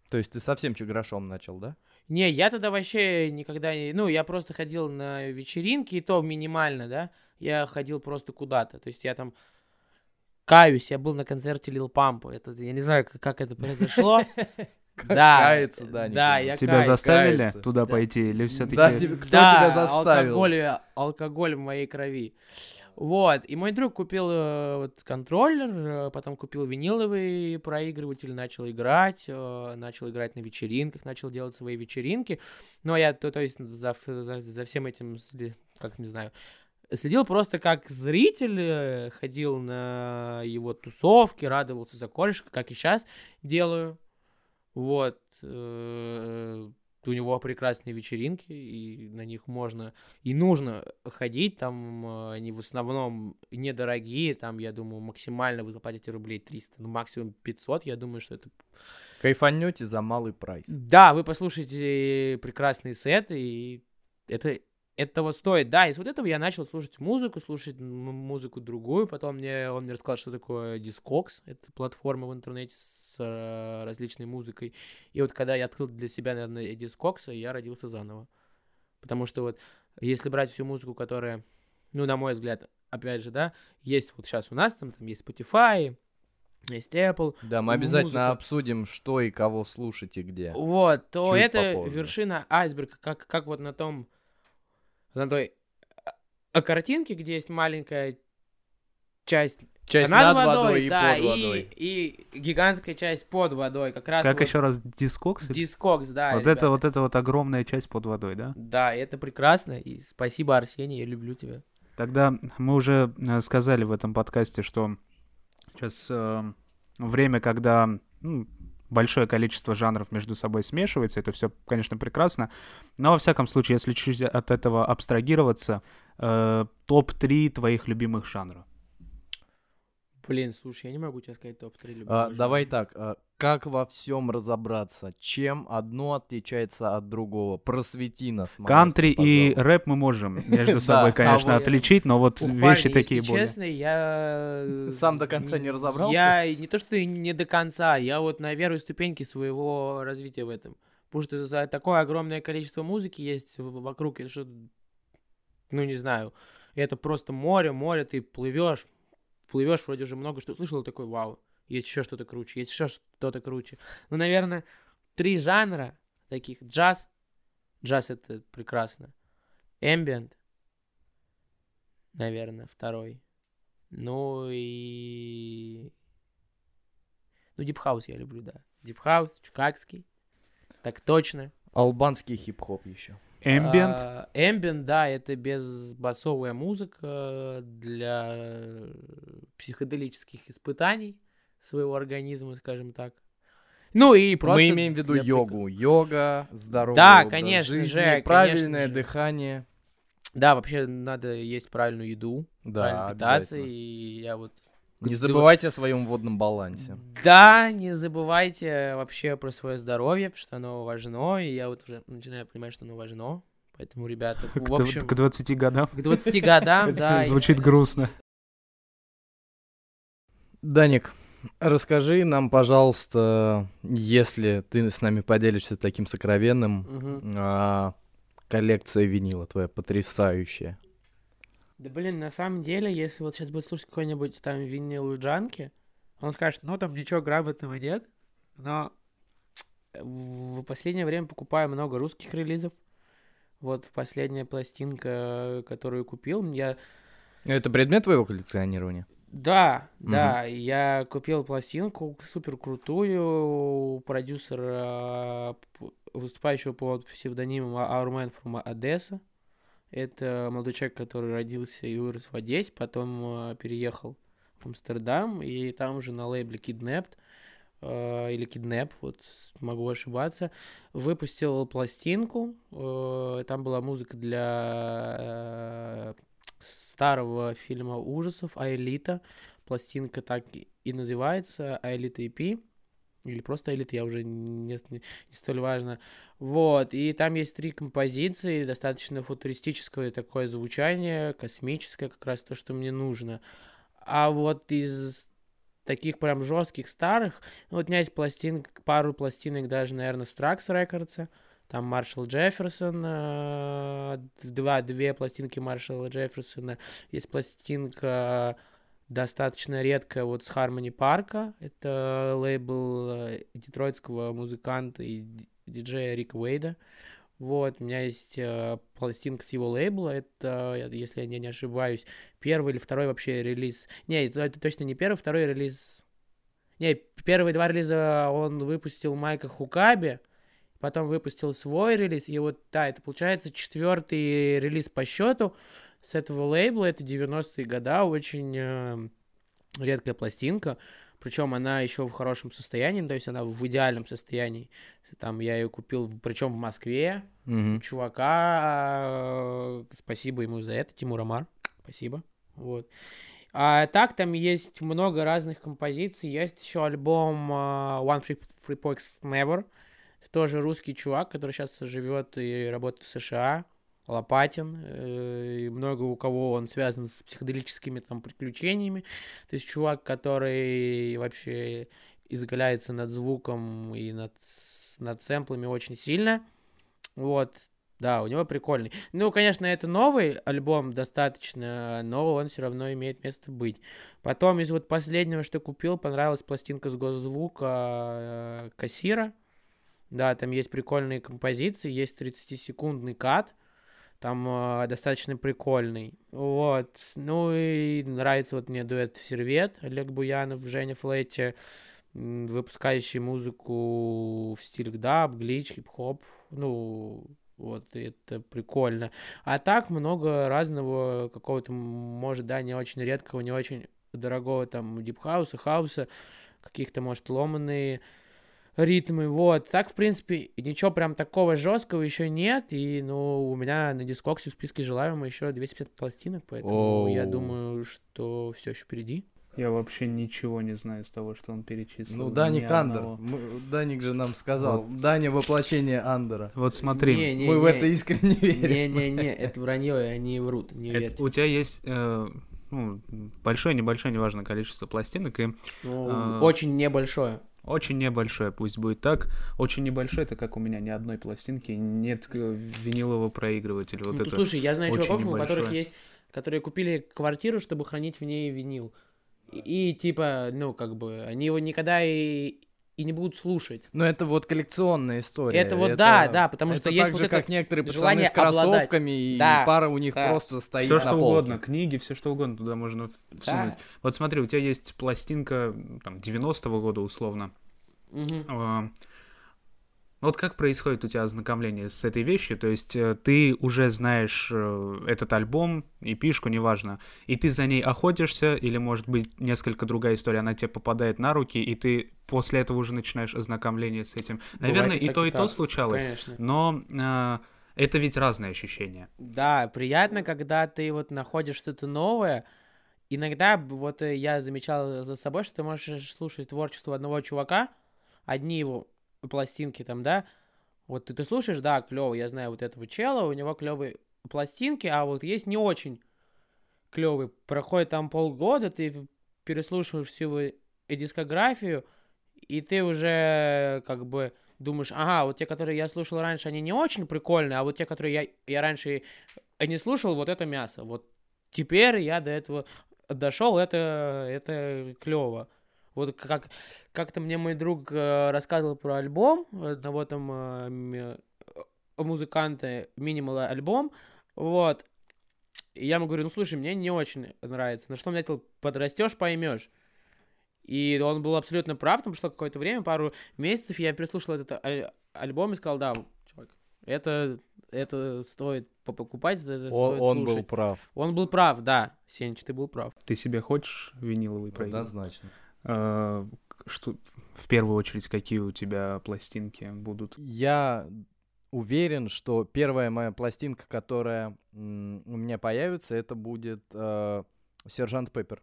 То есть ты совсем чеграшом начал, да? Не, я тогда вообще никогда не... Ну, я просто ходил на вечеринки, и то минимально, да. Я ходил просто куда-то. То есть я там... Каюсь, я был на концерте Лил Пампа. Это, я не знаю, как, как это произошло. (laughs) Да, Кается, да, нас. я Тебя каюсь. заставили кается. туда Да. пойти или все-таки... Да, тебе- кто Да, тебя заставил? Алкоголь, алкоголь в моей крови. Вот, и мой друг купил э, вот контроллер, э, потом купил виниловый проигрыватель, начал играть, э, начал играть на вечеринках, начал делать свои вечеринки. Но я, то, то есть, за, за, за всем этим, как не знаю, следил просто как зритель, э, ходил на его тусовки, радовался за корешка, как и сейчас делаю. Вот. э, У него прекрасные вечеринки, и на них можно и нужно ходить. Там э, они в основном недорогие. Там, я думаю, максимально вы заплатите рублей 300, ну, максимум 500. Я думаю, что это... Кайфанете за малый прайс. Да, вы послушаете прекрасные сеты, и это это того стоит. Да, из вот этого я начал слушать музыку, слушать музыку другую. Потом мне он мне рассказал, что такое Discogs. Это платформа в интернете с э, различной музыкой. И вот когда я открыл для себя, наверное, Discogs, я родился заново. Потому что вот если брать всю музыку, которая, ну, на мой взгляд, опять же, да, есть вот сейчас у нас там, там есть Spotify, есть Apple, Да, мы обязательно Музыка. обсудим, что и кого слушать и где. Вот, то Чуть это попозже. вершина айсберга, как, как вот на том, на той а, а, картинке, где есть маленькая часть Часть над, над водой, водой и да, под водой. и гигантская часть под водой, как раз Как вот еще раз, дискокс? Discogs, да, вот ребята. это вот эта вот огромная часть под водой, да? Да, это прекрасно, и спасибо, Арсений, я люблю тебя. Тогда мы уже э, сказали в этом подкасте, что сейчас э, время, когда ну, большое количество жанров между собой смешивается, это все, конечно, прекрасно, но во всяком случае, если чуть от этого абстрагироваться, э, топ-3 твоих любимых жанров. Блин, слушай, я не могу тебе сказать топ-3 любимых А, давай так, а, как во всем разобраться? Чем одно отличается от другого? Просвети нас. Кантри и рэп мы можем между (laughs) собой, а конечно, отличить, но вот вещи такие более. честно, я... Сам до конца не разобрался? Я не то, что не до конца, я вот на первой ступеньке своего развития в этом. Потому что за такое огромное количество музыки есть вокруг, это что, ну не знаю, это просто море, море, ты плывешь, плывешь, вроде уже много что слышал, и такой, вау, есть еще что-то круче, есть еще что-то круче. Ну, наверное, три жанра таких, джаз, джаз это прекрасно, эмбиент, наверное, второй. Ну и... Ну, дипхаус я люблю, да. Дипхаус, чикагский. Так точно. Албанский хип-хоп еще. Эмбиент, Эмбиент, да, это безбасовая музыка для психоделических испытаний своего организма, скажем так. Ну и просто... Мы имеем в виду для прик- йогу. Йога, здоровый Да, образ конечно жизни, же, правильное конечно дыхание. Да, вообще надо есть правильную еду, Да, правильно питаться, и я вот... Не Ты- забывайте о своем водном балансе. Да, не забывайте вообще про свое здоровье, потому что оно важно, и я вот уже начинаю понимать, что оно важно. Поэтому, ребята, к, в общем, к 20 годам. к 20 годам, (laughs) да. Звучит грустно. Даник, расскажи нам, пожалуйста, если ты с нами поделишься таким сокровенным, Мгм. а, коллекция винила твоя потрясающая. Да блин, на самом деле, если вот сейчас будет слушать какой-нибудь там винил Джанки, он скажет, ну там ничего грамотного нет, но в последнее время покупаю много русских релизов. Вот последняя пластинка, которую купил, я... Это предмет твоего коллекционирования? Да, да, я купил пластинку супер крутую продюсера, выступающего под псевдонимом Our Man from Odessa. Это молодой человек, который родился и вырос в Одессе, потом э, переехал в Амстердам, и там уже на лейбле Kidnapped э, или Kidnap, вот могу ошибаться, выпустил пластинку. э, там была музыка для э, старого фильма ужасов Аэлита. Пластинка так и называется Аэлита EP. Или просто Аэлита, я уже не, не столь важно. Вот, и там есть три композиции, достаточно футуристическое такое звучание, космическое, как раз то, что мне нужно. А вот из таких прям жестких старых, ну, вот у меня есть пластинка, пару пластинок даже, наверное, Strax Records, там Маршал Джефферсон, э, два, две пластинки Маршала Джефферсона, есть пластинка достаточно редкая вот с Harmony Парка, это лейбл э, детройтского музыканта и ди- диджея Рика Уэйда, вот, у меня есть э, пластинка с его лейбла, это, если я не ошибаюсь, первый или второй вообще релиз. Не, это, это точно не первый, второй релиз. Не, первые два релиза он выпустил Майка Хукаби, потом выпустил свой релиз, и вот, да, это получается четвертый релиз по счету с этого лейбла, это 90-е года, очень э, редкая пластинка, причем она еще в хорошем состоянии, то есть она в идеальном состоянии. Там я ее купил, причем в Москве, Мгм. чувака, э, спасибо ему за это, Тимур Амар, спасибо, вот. А так там есть много разных композиций, есть еще альбом э, One Free, Free Pox Never, это тоже русский чувак, который сейчас живет и работает в США, Лопатин, э, и много у кого он связан с психоделическими там приключениями, то есть чувак, который вообще изгаляется над звуком и над, над сэмплами очень сильно, вот, да, у него прикольный. Ну, конечно, это новый альбом достаточно, но он все равно имеет место быть. Потом из вот последнего, что купил, понравилась пластинка с госзвука э, Кассира. Да, там есть прикольные композиции, есть 30-секундный кат, там э, достаточно прикольный. Вот. Ну и нравится вот мне дуэт Сервет, Олег Буянов, Женя Флетти, выпускающий музыку в стиле даб, глич, хип-хоп. Ну, вот, это прикольно. А так много разного какого-то, может, да, не очень редкого, не очень дорогого там deep house 'а, хауса, каких-то, может, ломаные ритмы, вот. Так, в принципе, ничего прям такого жесткого еще нет, и, ну, у меня на Discogs 'е в списке желаемого еще 250 пластинок, поэтому я Оу. думаю, что все еще впереди. Я вообще ничего не знаю из того, что он перечислил. Ну, ни Даник Андер. Мы- Даник же нам сказал. Даня воплощение Андера. Вот смотри, Не, не, Мы в не. это искренне верим. Не-не-не, это вранье, и они врут, не это- верьте. у тебя есть э, ну, большое, небольшое, неважно количество пластинок, и Ну, а, Очень небольшое. Очень небольшое, пусть будет так. Очень небольшое, это как у меня ни одной пластинки, нет винилового проигрывателя. Вот Ну, это. слушай, я знаю чуваков, у которых небольшое. есть, которые купили квартиру, чтобы хранить в ней винил. И, и, типа, ну, как бы, они его никогда и, и не будут слушать. Но это вот коллекционная история. Это вот да, да, потому что это есть так вот же, это как некоторые пацаны с кроссовками, обладать. и Да, пара у них да. просто стоит Все на что полке. угодно, книги, все что угодно туда можно всунуть. Да. Вот смотри, у тебя есть пластинка там 90-го года условно. Мгм. Вот как происходит у тебя ознакомление с этой вещью? То есть э, ты уже знаешь э, этот альбом, и пишку, неважно, и ты за ней охотишься, или, может быть, несколько другая история, она тебе попадает на руки, и ты после этого уже начинаешь ознакомление с этим. Наверное, Бывает и и то, и и то случалось, Конечно. но э, это ведь разные ощущения. Да, приятно, когда ты вот находишь что-то новое. Иногда вот э, я замечал за собой, что ты можешь слушать творчество одного чувака, одни его пластинки там, да, вот ты, ты слушаешь, да, клево, я знаю вот этого чела, у него клевые пластинки, а вот есть не очень клевый. Проходит там полгода, ты переслушиваешь всю его дискографию, и ты уже как бы думаешь, ага, вот те, которые я слушал раньше, они не очень прикольные, а вот те, которые я, я раньше не слушал, вот это мясо. Вот теперь я до этого дошел, это, это клево. Вот как, как-то мне мой друг э, рассказывал про альбом одного там э, э, музыканта, минимал альбом, вот. И я ему говорю, ну слушай, мне не очень нравится. На что он мне ответил, подрастешь, поймешь. И он был абсолютно прав, потому что какое-то время, пару месяцев я переслушал этот аль- альбом и сказал, да, чувак, это, это стоит покупать, это Он, стоит он был прав. Он был прав, да, Сенч, ты был прав. Ты себе хочешь виниловый проигрыватель? Однозначно. Э, Что, в первую очередь, какие у тебя пластинки будут? Я уверен, что первая моя пластинка, которая у меня появится, это будет э, Сержант Пеппер.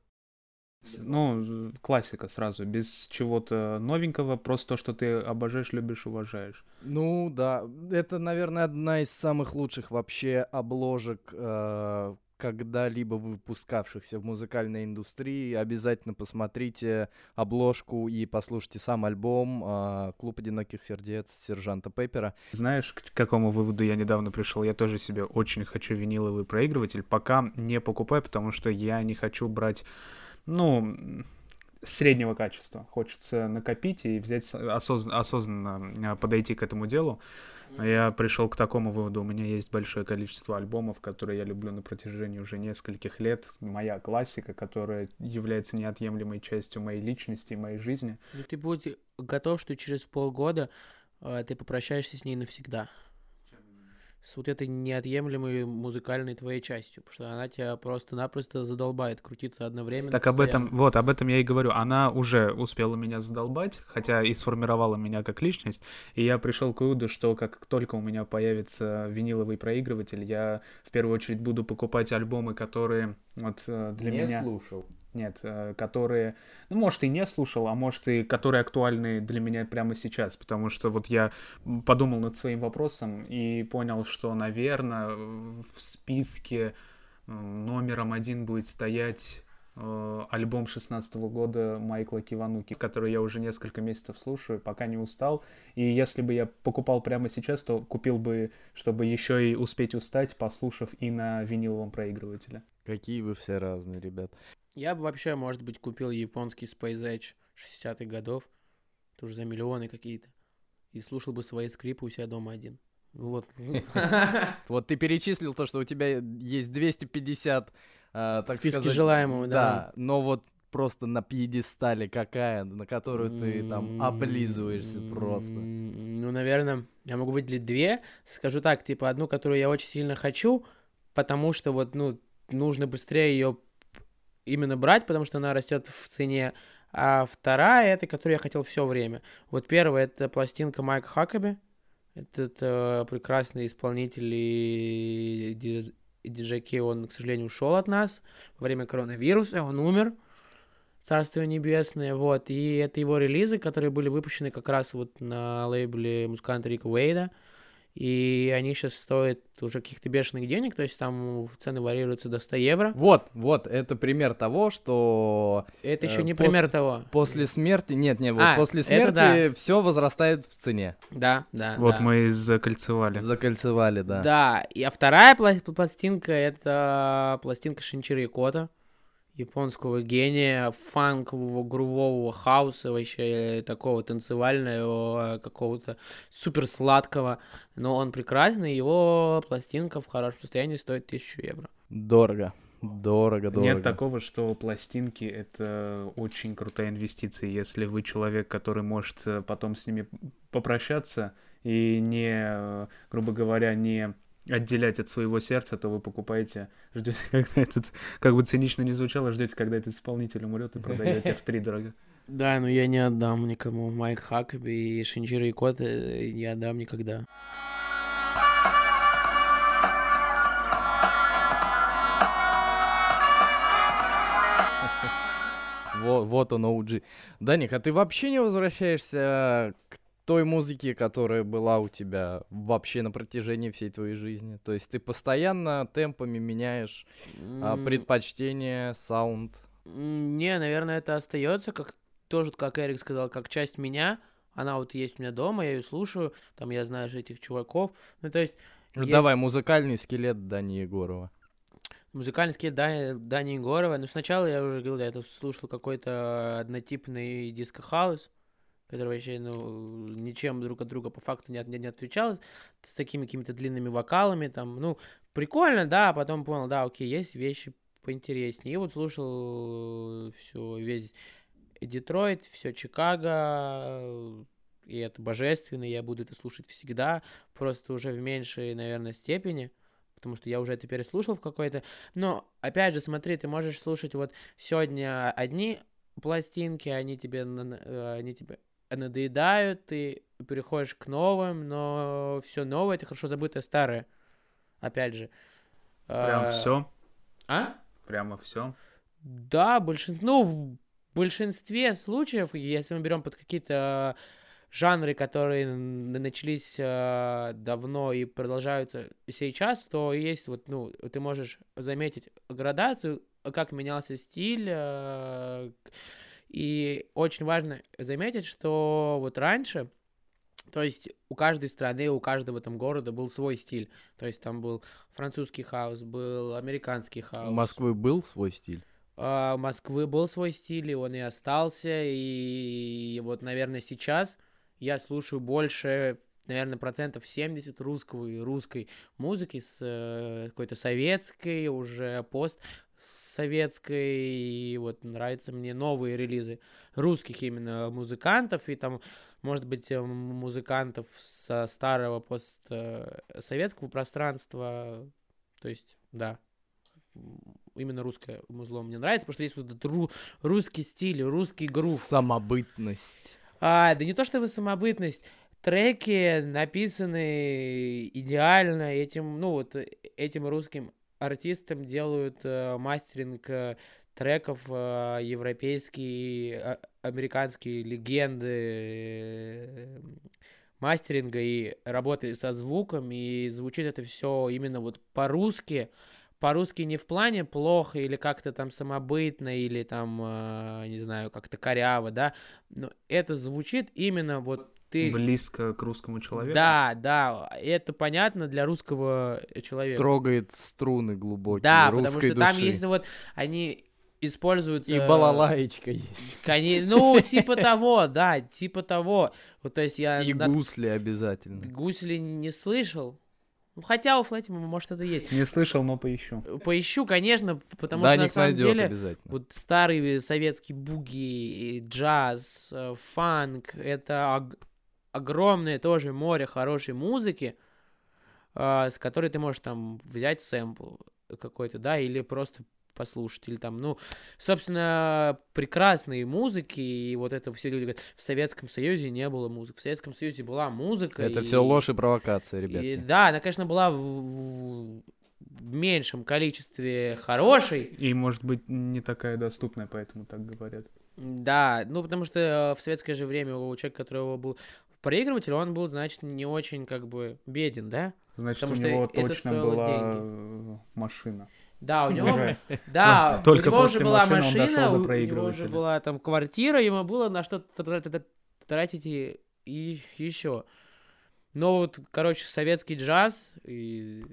Ну, э, классика сразу, без чего-то новенького, просто то, что ты обожаешь, любишь, уважаешь. Ну да, это, наверное, одна из самых лучших вообще обложек, э, когда-либо выпускавшихся в музыкальной индустрии. Обязательно посмотрите обложку и послушайте сам альбом э, «Клуб одиноких сердец» Сержанта Пеппера. Знаешь, к какому выводу я недавно пришел? Я тоже себе очень хочу виниловый проигрыватель, пока не покупаю, потому что я не хочу брать, ну, среднего качества. Хочется накопить и взять осозн- осознанно а, подойти к этому делу. Я пришел к такому выводу. У меня есть большое количество альбомов, которые я люблю на протяжении уже нескольких лет. Моя классика, которая является неотъемлемой частью моей личности и моей жизни. Ну ты будь готов, что через полгода э, ты попрощаешься с ней навсегда. С вот этой неотъемлемой музыкальной твоей частью, потому что она тебя просто-напросто задолбает крутиться одновременно. Так об этом, постоянно. вот, об этом я и говорю. Она уже успела меня задолбать, хотя и сформировала меня как личность. И я пришел к выводу, что как только у меня появится виниловый проигрыватель, я в первую очередь буду покупать альбомы, которые вот э, для меня... слушал. Нет, э, которые, ну, может, и не слушал, а может, и которые актуальны для меня прямо сейчас, потому что вот я подумал над своим вопросом и понял, что, наверное, в списке номером один будет стоять э, альбом 16 года Майкла Кивануки, который я уже несколько месяцев слушаю, пока не устал. И если бы я покупал прямо сейчас, то купил бы, чтобы еще и успеть устать, послушав и на виниловом проигрывателе. Какие вы все разные, ребят. Я бы вообще, может быть, купил японский Space Edge 60-х годов, тоже за миллионы какие-то, и слушал бы свои скрипы у себя дома один. Вот. (laughs) Вот ты перечислил то, что у тебя есть 250, а, так Списки желаемого, да. Да, но вот просто на пьедестале какая, на которую ты там облизываешься просто. Ну, наверное, я могу выделить две. Скажу так, типа, одну, которую я очень сильно хочу, потому что вот, ну, нужно быстрее ее именно брать, потому что она растет в цене. А вторая, это, которую я хотел все время. Вот первая, это пластинка Майка Хакаби. Этот э, прекрасный исполнитель и ди- и диджей, он, к сожалению, ушел от нас во время коронавируса, он умер. Царство небесное, вот, и это его релизы, которые были выпущены как раз вот на лейбле музыканта Рика Уэйда, и они сейчас стоят уже каких-то бешеных денег, то есть там цены варьируются до 100 евро. Вот, вот, это пример того, что Это Э, еще не пос- пример того. после смерти, нет, не, вот А, после смерти да. все возрастает в цене. Да, да. Вот да. мы и закольцевали. Закольцевали, да. Да, и а вторая пла- пластинка это пластинка Шинчиро Якота, японского гения, фанкового, грувового хауса, вообще такого танцевального, какого-то супер сладкого. Но он прекрасный, его пластинка в хорошем состоянии стоит 1000 евро. Дорого. Дорого, дорого. Нет такого, что пластинки — это очень крутая инвестиция. Если вы человек, который может э, потом с ними попрощаться и не, э, грубо говоря, не отделять от своего сердца, то вы покупаете, ждете, (laughs) когда этот, как бы цинично не звучало, ждете, когда этот исполнитель умрет и продаете в три дорого. (laughs) Да, но я не отдам никому. Майк Хакаби и Шинчиро Якота не отдам никогда. (laughs) Вот, вот он, OG. Даник, а ты вообще не возвращаешься к той музыке, которая была у тебя вообще на протяжении всей твоей жизни? То есть ты постоянно темпами меняешь а, М, предпочтение, саунд? Не, наверное, это остается, как тоже, как Эрик сказал, как часть меня. Она вот есть у меня дома, я ее слушаю, там я знаю же этих чуваков. Ну, то есть Ну, Есть- Давай, музыкальный скелет Дани Егорова. музыкальный скейт Дани, Дани Егорова. Но сначала я уже говорил, я это слушал какой-то однотипный диско-хаус. Который вообще, ну, ничем друг от друга по факту не, не, не отличался, с такими какими-то длинными вокалами, там, ну, прикольно, да, а потом понял, да, окей, есть вещи поинтереснее. И вот слушал все, весь Детройт, все Чикаго, и это божественно, я буду это слушать всегда, просто уже в меньшей, наверное, степени, потому что я уже это переслушал в какой-то... Но, опять же, смотри, ты можешь слушать вот сегодня одни пластинки, они тебе, они тебе надоедают, ты переходишь к новым, но все новое, это хорошо забытое старое. Опять же. Прям а... все? А? Прямо все? Да, большинство, ну, в большинстве случаев, если мы берем под какие-то жанры, которые начались э, давно и продолжаются сейчас, то есть вот, ну, ты можешь заметить градацию, как менялся стиль, э, и очень важно заметить, что вот раньше, то есть у каждой страны, у каждого там города был свой стиль. То есть там был французский хаос, был американский хаос. У Москвы был свой стиль? У Москвы был свой стиль, и он и остался. И, и вот, наверное, сейчас я слушаю больше, наверное, процентов 70 русского и русской музыки с э, какой-то советской, уже пост советской, и вот нравятся мне новые релизы русских именно музыкантов, и там, может быть, э, музыкантов со старого постсоветского пространства, то есть, да, именно русское музло мне нравится, потому что есть вот этот ру- русский стиль, русский грув. Самобытность. А, да не то чтобы самобытность, треки написаны идеально этим, ну вот этим русским артистам делают э, мастеринг э, треков э, европейские, э, американские легенды э, мастеринга и работы со звуком, и звучит это все именно вот по-русски, по-русски не в плане плохо или как-то там самобытно, или там, э, не знаю, как-то коряво, да, но это звучит именно вот ты... Близко к русскому человеку? Да, да, это понятно для русского человека. Трогает струны глубокие Да, потому что души. там есть вот, они используются... И балалаечка есть. Кони... Ну, типа того, да, типа того. Вот, то есть я... И гусли обязательно. Гусли не слышал, ну, хотя у Флэтима, может, это есть. Не слышал, но поищу. Поищу, конечно, потому да, что на самом деле обязательно. вот старый советский буги, джаз, э, фанк, это огромное тоже море хорошей музыки, э, с которой ты можешь там взять сэмпл какой-то, да, или просто послушать, или там, ну, собственно, прекрасные музыки, и вот это все люди говорят, в Советском Союзе не было музыки, в Советском Союзе была музыка. Это и, все ложь и провокация, ребята. И, да, она, конечно, была в, в меньшем количестве хорошей. И, может быть, не такая доступная, поэтому так говорят. Да, ну, потому что в советское же время у человека, которого был проигрыватель, он был, значит, не очень, как бы, беден, да? Значит, Потому у что него это точно была деньги. машина. Да, у него, Уже. (laughs) да, Только у него уже после была машины он машина, дошел до у, у него уже была там квартира, ему было на что тра- тратить и, и еще. Но вот, короче, советский джаз и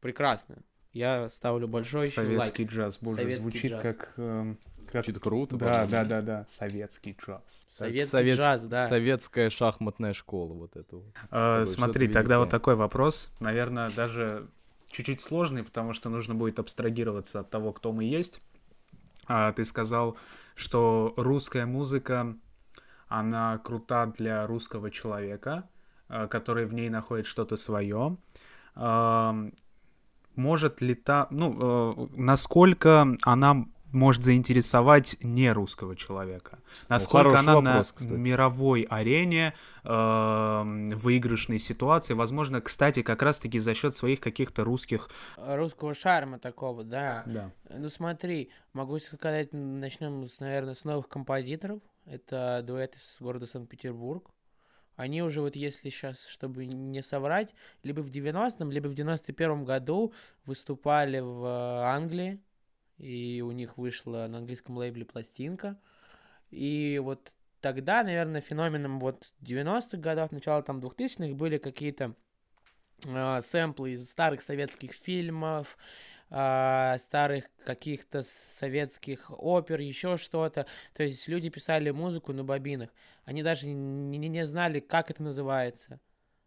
прекрасно. Я ставлю большой еще лайк. Советский джаз, боже, Советский звучит джаз. как... эм, как- Звучит круто. Да, по-моему. да, да, да, советский джаз. Советский Совет- джаз, да. Советская шахматная школа вот это вот. А, Такое смотри, тогда вот такой вопрос, наверное, даже чуть-чуть сложный, потому что нужно будет абстрагироваться от того, кто мы есть. А, ты сказал, что русская музыка, она крута для русского человека, а, который в ней находит что-то свое. Может ли та, ну, э, насколько она может заинтересовать не русского человека? Насколько хороший она вопрос, на кстати. мировой арене эм, выигрышной ситуации, возможно, кстати, как раз-таки за счет своих каких-то русских... Русского шарма такого, да. Да. Ну смотри, могу сказать, начнем, с, наверное, с новых композиторов. Это дуэт из города Санкт-Петербург. Они уже вот если сейчас, чтобы не соврать, либо в 90-м, либо в 91-м году выступали в э, Англии, и у них вышла на английском лейбле пластинка. И вот тогда, наверное, феноменом вот 90-х годов, начала там 2000-х были какие-то э, сэмплы из старых советских фильмов, а, старых каких-то советских опер, еще что-то. То есть люди писали музыку на бобинах. Они даже не, не, не знали, как это называется.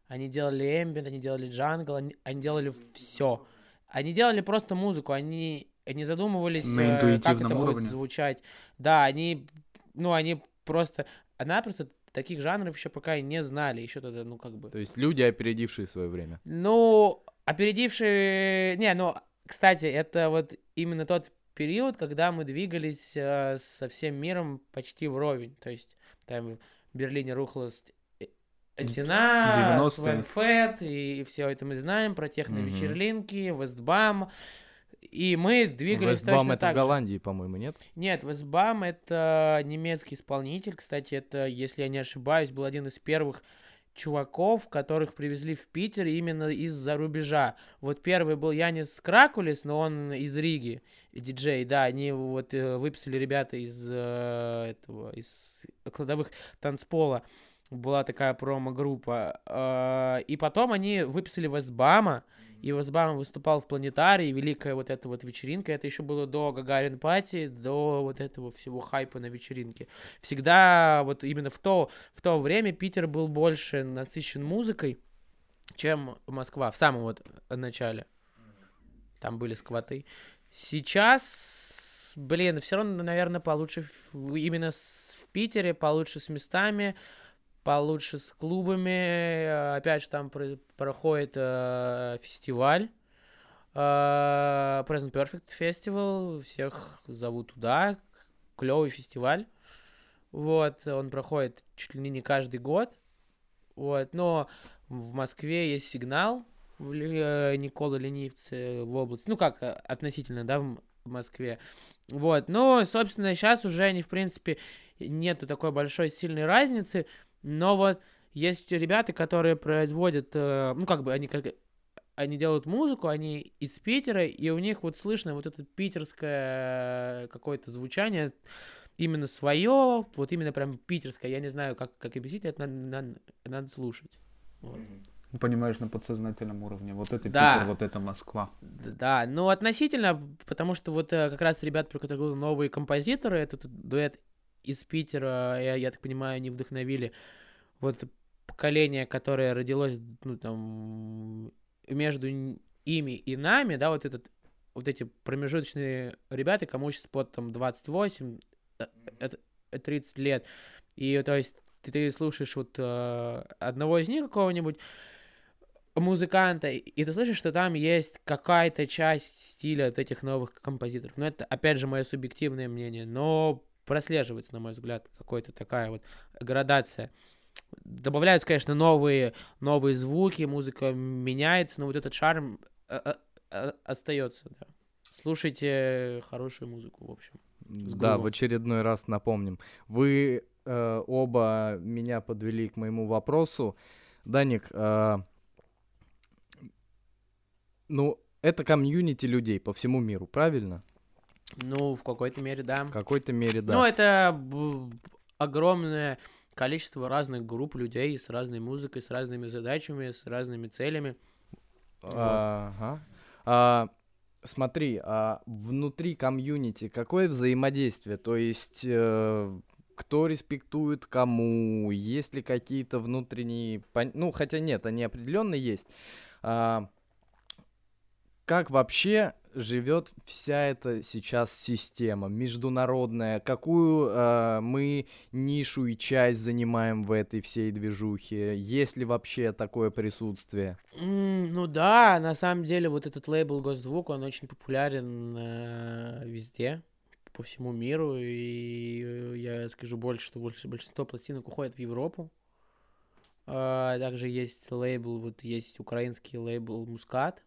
Они делали эмбиент, они делали джангл, они, они делали все. Они делали просто музыку, они не задумывались, На э, как это интуитивном будет уровне. звучать. Да, они, ну, они просто, напросто таких жанров еще пока и не знали, еще тогда, ну, как бы. То есть люди, опередившие свое время. Ну, опередившие... Не, ну, кстати, это вот именно тот период, когда мы двигались э, со всем миром почти вровень. То есть там в Берлине рухлась э- Этина, 90-е. Свенфет, и все это мы знаем, про техно-вечерлинки, Вестбам. И мы двигались Вестбам точно это так в. Голландии, по-моему, нет? Нет, Вестбам это немецкий исполнитель. Кстати, это, если я не ошибаюсь, был один из первых чуваков, которых привезли в Питер именно из-за рубежа. Вот первый был Янис Кракулис, но он из Риги, диджей, да, они вот э, выписали ребята из э, этого, из кладовых танцпола. Была такая промо-группа. Э, И потом они выписали Вестбама, и Вестбам выступал в планетарии, великая вот эта вот вечеринка, это еще было до Гагарин Пати, до вот этого всего хайпа на вечеринке. Всегда вот именно в то, в то время Питер был больше насыщен музыкой, чем Москва, в самом вот начале. Там были сквоты. Сейчас, блин, все равно, наверное, получше именно в Питере, получше с местами, получше с клубами. Э, Опять же, там про- проходит э, фестиваль. э, Present Perfect Festival. Всех зовут туда. Клевый фестиваль. Вот, он проходит чуть ли не каждый год. Вот, но в Москве есть сигнал в Ли- э, Никола Ленивце в области. Ну как, э, относительно, да, в Москве. Вот, но, собственно, сейчас уже они, в принципе, нету такой большой сильной разницы, но вот есть ребята, которые производят, э, ну как бы они как они делают музыку, они из Питера, и у них вот слышно вот это питерское какое-то звучание, именно свое, вот именно прям питерское. Я не знаю, как, как объяснить, это надо, надо- надо слушать. Вот. Ну, Понимаешь, на подсознательном уровне. Вот это Да. Питер, вот это Москва. Да, ну относительно, потому что вот э, как раз ребят, про которых говорил, новые композиторы, этот дуэт из Питера, я, я так понимаю, они вдохновили вот поколение, которое родилось, ну, там, между ими и нами, да, вот этот, вот эти промежуточные ребята, кому сейчас под, там, 28, э, это- э, 30 лет, и, то есть, ты, ты слушаешь вот э, одного из них какого-нибудь, музыканта, и ты слышишь, что там есть какая-то часть стиля от этих новых композиторов. Но это, опять же, мое субъективное мнение, но прослеживается, на мой взгляд, какая-то такая вот градация. Добавляются, конечно, новые, новые звуки, музыка меняется, но вот этот шарм э, э, э, остается, да. Слушайте хорошую музыку, в общем. Да, в очередной раз напомним. Вы э, оба меня подвели к моему вопросу. Даник, э, ну, это комьюнити людей по всему миру, правильно? Ну, в какой-то мере, да. В какой-то мере, да. Ну, это огромное количество разных групп людей с разной музыкой, с разными задачами, с разными целями. Ага. А, смотри, а внутри комьюнити какое взаимодействие? То есть, э, кто респектует кому? Есть ли какие-то внутренние... Ну, хотя нет, они определенно есть. А, как вообще живет вся эта сейчас система международная? Какую э, мы нишу и часть занимаем в этой всей движухе? Есть ли вообще такое присутствие? М, Ну да, на самом деле вот этот лейбл Госзвук, он очень популярен э, везде, по всему миру, и э, я скажу больше, что больше, большинство пластинок уходит в Европу. А, также есть лейбл, вот есть украинский лейбл Мускат,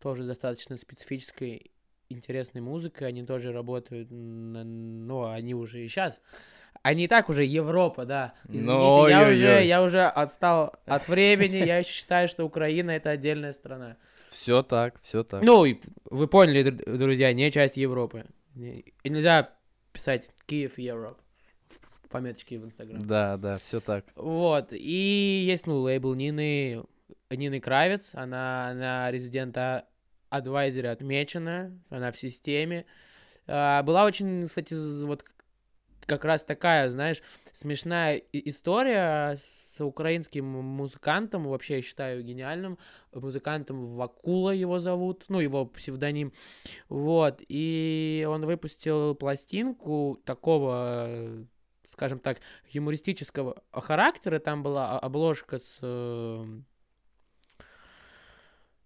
тоже с достаточно специфической, интересной музыкой, они тоже работают, на, ну, они уже и сейчас, они и так уже Европа, да. Извините, Ну, я уже, я уже отстал (laughs) от времени, я считаю, что Украина это отдельная страна. Все так, все так. Ну, вы поняли, др- друзья, не часть Европы. И нельзя писать Киев Европ в пометочке в Инстаграм. Да, да, все так. Вот, и есть, ну, лейбл Нины, Нины Кравец, она, она резидента адвайзере отмечена, она в системе. А, была очень, кстати, вот как раз такая, знаешь, смешная история с украинским музыкантом, вообще я считаю гениальным музыкантом, Вакула его зовут, ну, его псевдоним, вот, и он выпустил пластинку такого, скажем так, юмористического характера, там была обложка с э,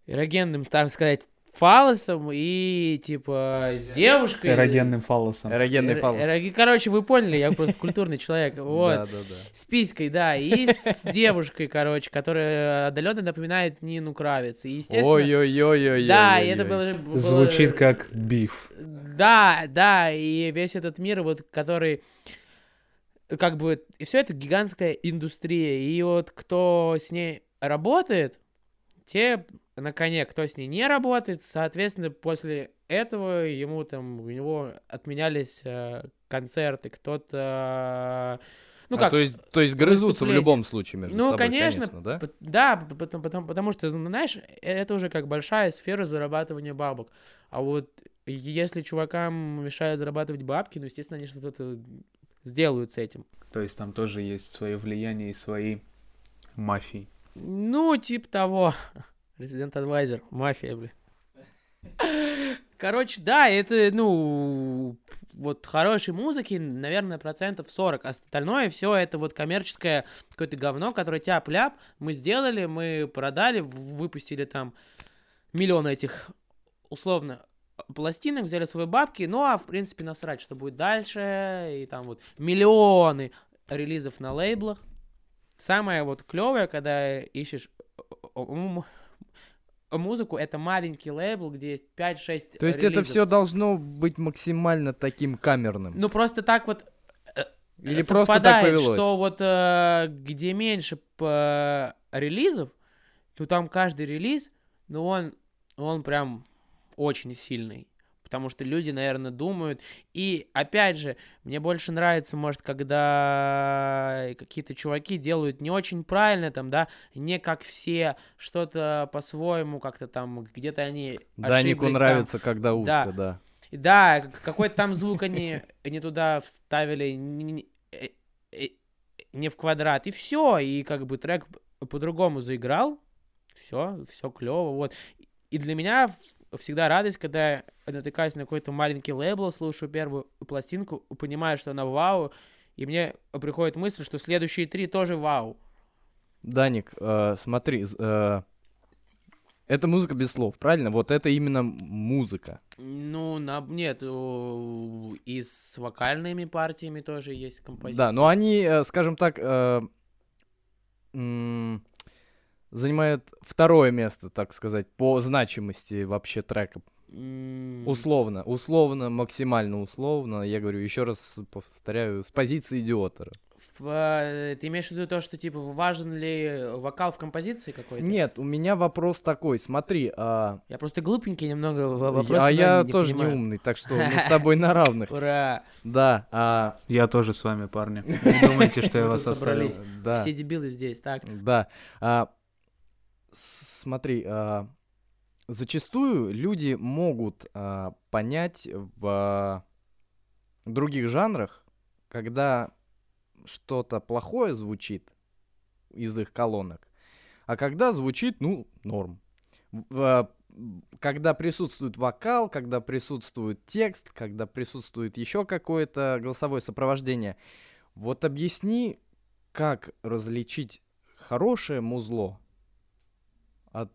эрогенным, так сказать, фалосом и, типа, с девушкой. Эрогенным фалосом. Эрогенный Эро- фалос. эроги- Короче, вы поняли, я просто культурный человек. (laughs) Вот. Да, да, да. С писькой, да, и с девушкой, короче, которая отдаленно напоминает Нину Кравец. И, естественно, Ой-ой-ой-ой. да, и это было... было- Звучит как биф. Да, да, и весь этот мир, вот, который как бы, и все это гигантская индустрия, и вот кто с ней работает, те на коне, кто с ней не работает, соответственно, после этого ему там, у него отменялись э, концерты, кто-то... Ну А, как, то есть, то есть грызутся в любом случае между ну, собой, конечно, да? п- да, п- потому, потому, потому что, знаешь, э- это уже как большая сфера зарабатывания бабок. А вот если чувакам мешают зарабатывать бабки, ну, естественно, они что-то сделают с этим. То есть там тоже есть свое влияние и свои мафии. Ну, типа того. Resident Advisor, мафия, бля. Короче, да, это, ну, вот хорошей музыки, наверное, процентов 40. Остальное все это вот коммерческое какое-то говно, которое тяп-ляп. Мы сделали, мы продали, выпустили там миллион этих, условно, пластинок, взяли свои бабки, ну, а, в принципе, насрать, что будет дальше, и там вот миллионы релизов на лейблах. Самое вот клевое, когда ищешь музыку, это маленький лейбл, где есть 5-6 То есть это релизов. все должно быть максимально таким камерным. Ну, просто так вот э, Или э, просто так повелось? что вот э, где меньше по релизов, то там каждый релиз, ну, он, он прям очень сильный. Потому что люди, наверное, думают. И, опять же, мне больше нравится, может, когда какие-то чуваки делают не очень правильно, там, да, не как все, что-то по-своему, как-то там, где-то они Данику ошиблись там. нравится, когда Да. узко, да. Да, к- какой-то там звук они (laughs) не туда вставили, не, не- э, э, не в квадрат, и все, и как бы трек по-другому заиграл, все, все клево, вот. И для меня всегда радость, когда я натыкаюсь на какой-то маленький лейбл, слушаю первую пластинку, понимаю, что она вау, и мне приходит мысль, что следующие три тоже вау. Даник, э, смотри, э, это музыка без слов, правильно? Вот это именно музыка. Ну, на, нет, у- и с вокальными партиями тоже есть композиции. Да, но они, э, скажем так, э, м, занимают второе место, так сказать, по значимости вообще трека. Условно, условно, максимально условно. Я говорю, еще раз повторяю, с позиции идиота. В, э, ты имеешь в виду то, что типа важен ли вокал в композиции какой-то? Нет, у меня вопрос такой. Смотри, а, Я просто глупенький немного в я- вопросе. а я не тоже не умный, так что мы с (laughs) тобой на равных. Ура! Да, а, Я тоже с вами, парни. (laughs) Не думайте, что я Мы вас оставил. Все дебилы здесь, так. Да. Смотри, а, зачастую люди могут а, понять в а, других жанрах, когда что-то плохое звучит из их колонок, а когда звучит, ну, норм. В- а, когда присутствует вокал, когда присутствует текст, когда присутствует еще какое-то голосовое сопровождение. Вот объясни, как различить хорошее музло от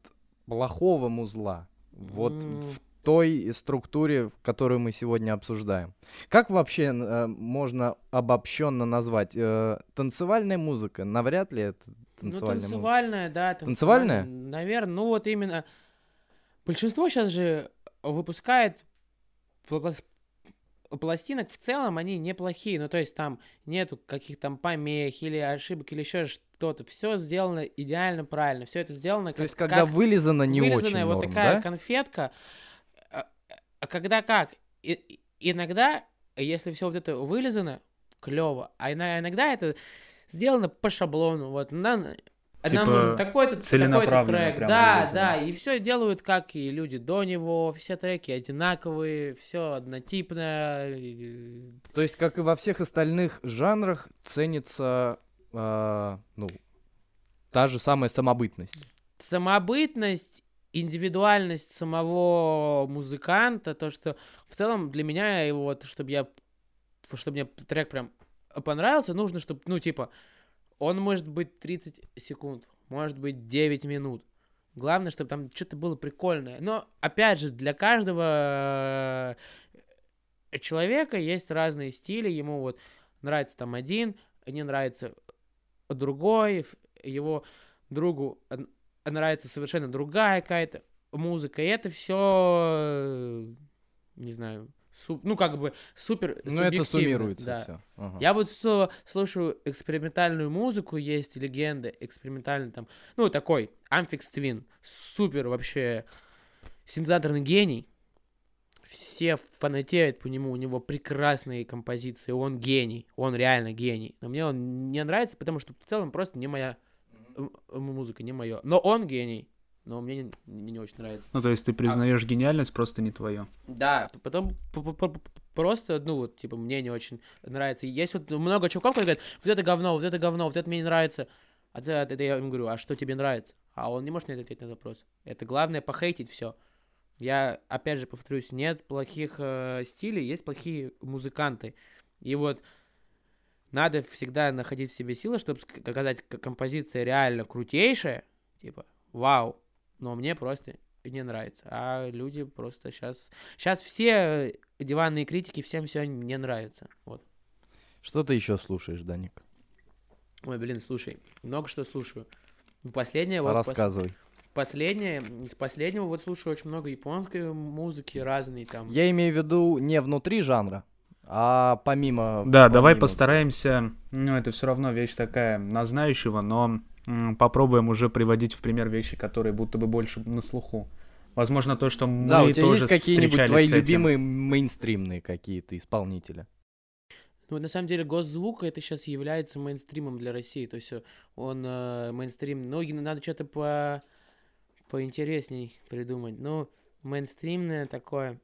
плохого музла. Вот М. в той структуре, которую мы сегодня обсуждаем. Как вообще э, можно обобщенно назвать? Э, танцевальная музыка? Навряд ли это Ну, танцевальная музыка. танцевальная, да. Танцевальная? Наверное, ну вот именно. Большинство сейчас же выпускает пластинок в целом, они неплохие. Ну, то есть там нету каких-то там помех или ошибок или еще что-то. Все сделано идеально правильно. Все это сделано То есть, как- когда как вылизано не очень вырезанная вот норм, такая да? конфетка. А, а когда как? И- иногда, если все вот это вылезано, клево, а ино- иногда это сделано по шаблону. Вот на, нам Типа, нужен такой-то, такой-то целенаправленно трек. Да, вывезено. да, и все делают, как и люди до него, все треки одинаковые, все однотипно. и- То есть, как и во всех остальных жанрах, ценится, а, ну, та же самая самобытность. самобытность, индивидуальность самого музыканта, то, что в целом для меня его, вот, чтобы я, чтобы мне трек прям понравился, нужно, чтобы, ну, типа, он может быть 30 секунд, может быть 9 минут. Главное, чтобы там что-то было прикольное. Но, опять же, для каждого э, человека есть разные стили. Ему вот нравится там один, не нравится другой, его другу нравится совершенно другая какая-то музыка. И это все, не знаю, су- ну, как бы супер Ну, это суммируется да. все. Я вот со- слушаю экспериментальную музыку, есть легенды, экспериментальный там, ну, такой, Amphix Twin, супер вообще синтезаторный гений. Все фанатеют по нему, у него прекрасные композиции, он гений, он реально гений. Но мне он не нравится, потому что в целом просто не моя музыка, не мое. Но он гений, но мне не, не- не очень нравится. Ну, то есть ты признаешь гениальность, просто не твое. Да, потом просто, ну, вот, типа, мне не очень нравится. Есть вот много чуваков, которые говорят, вот это говно, вот это говно, вот это мне не нравится. А это, это я ему говорю, а что тебе нравится? А он не может мне ответить на вопрос. Это главное похейтить все. Я, опять же, повторюсь, нет плохих э, стилей, есть плохие музыканты. И вот надо всегда находить в себе силы, чтобы сказать, композиция реально крутейшая, типа, вау, но мне просто не нравится. А люди просто сейчас... Сейчас все диванные критики, всем все не нравится. Вот. Что ты еще слушаешь, Даник? Ой, блин, слушай, много что слушаю. Последнее, вот, пос- Рассказывай. последнее, из последнего вот слушаю очень много японской музыки разной там. Я имею в виду не внутри жанра, а помимо... Да, давай помимо- постараемся. Ну, это все равно вещь такая на знающего, но попробуем уже приводить в пример вещи, которые будто бы больше на слуху. Возможно, то, что мы Да, у тебя тоже есть какие-нибудь твои любимые мейнстримные какие-то исполнители? Ну, на самом деле, госзвук это сейчас является мейнстримом для России. То есть э, он э, мейнстрим. Ну, и надо что-то по поинтересней придумать. Ну, мейнстримное такое.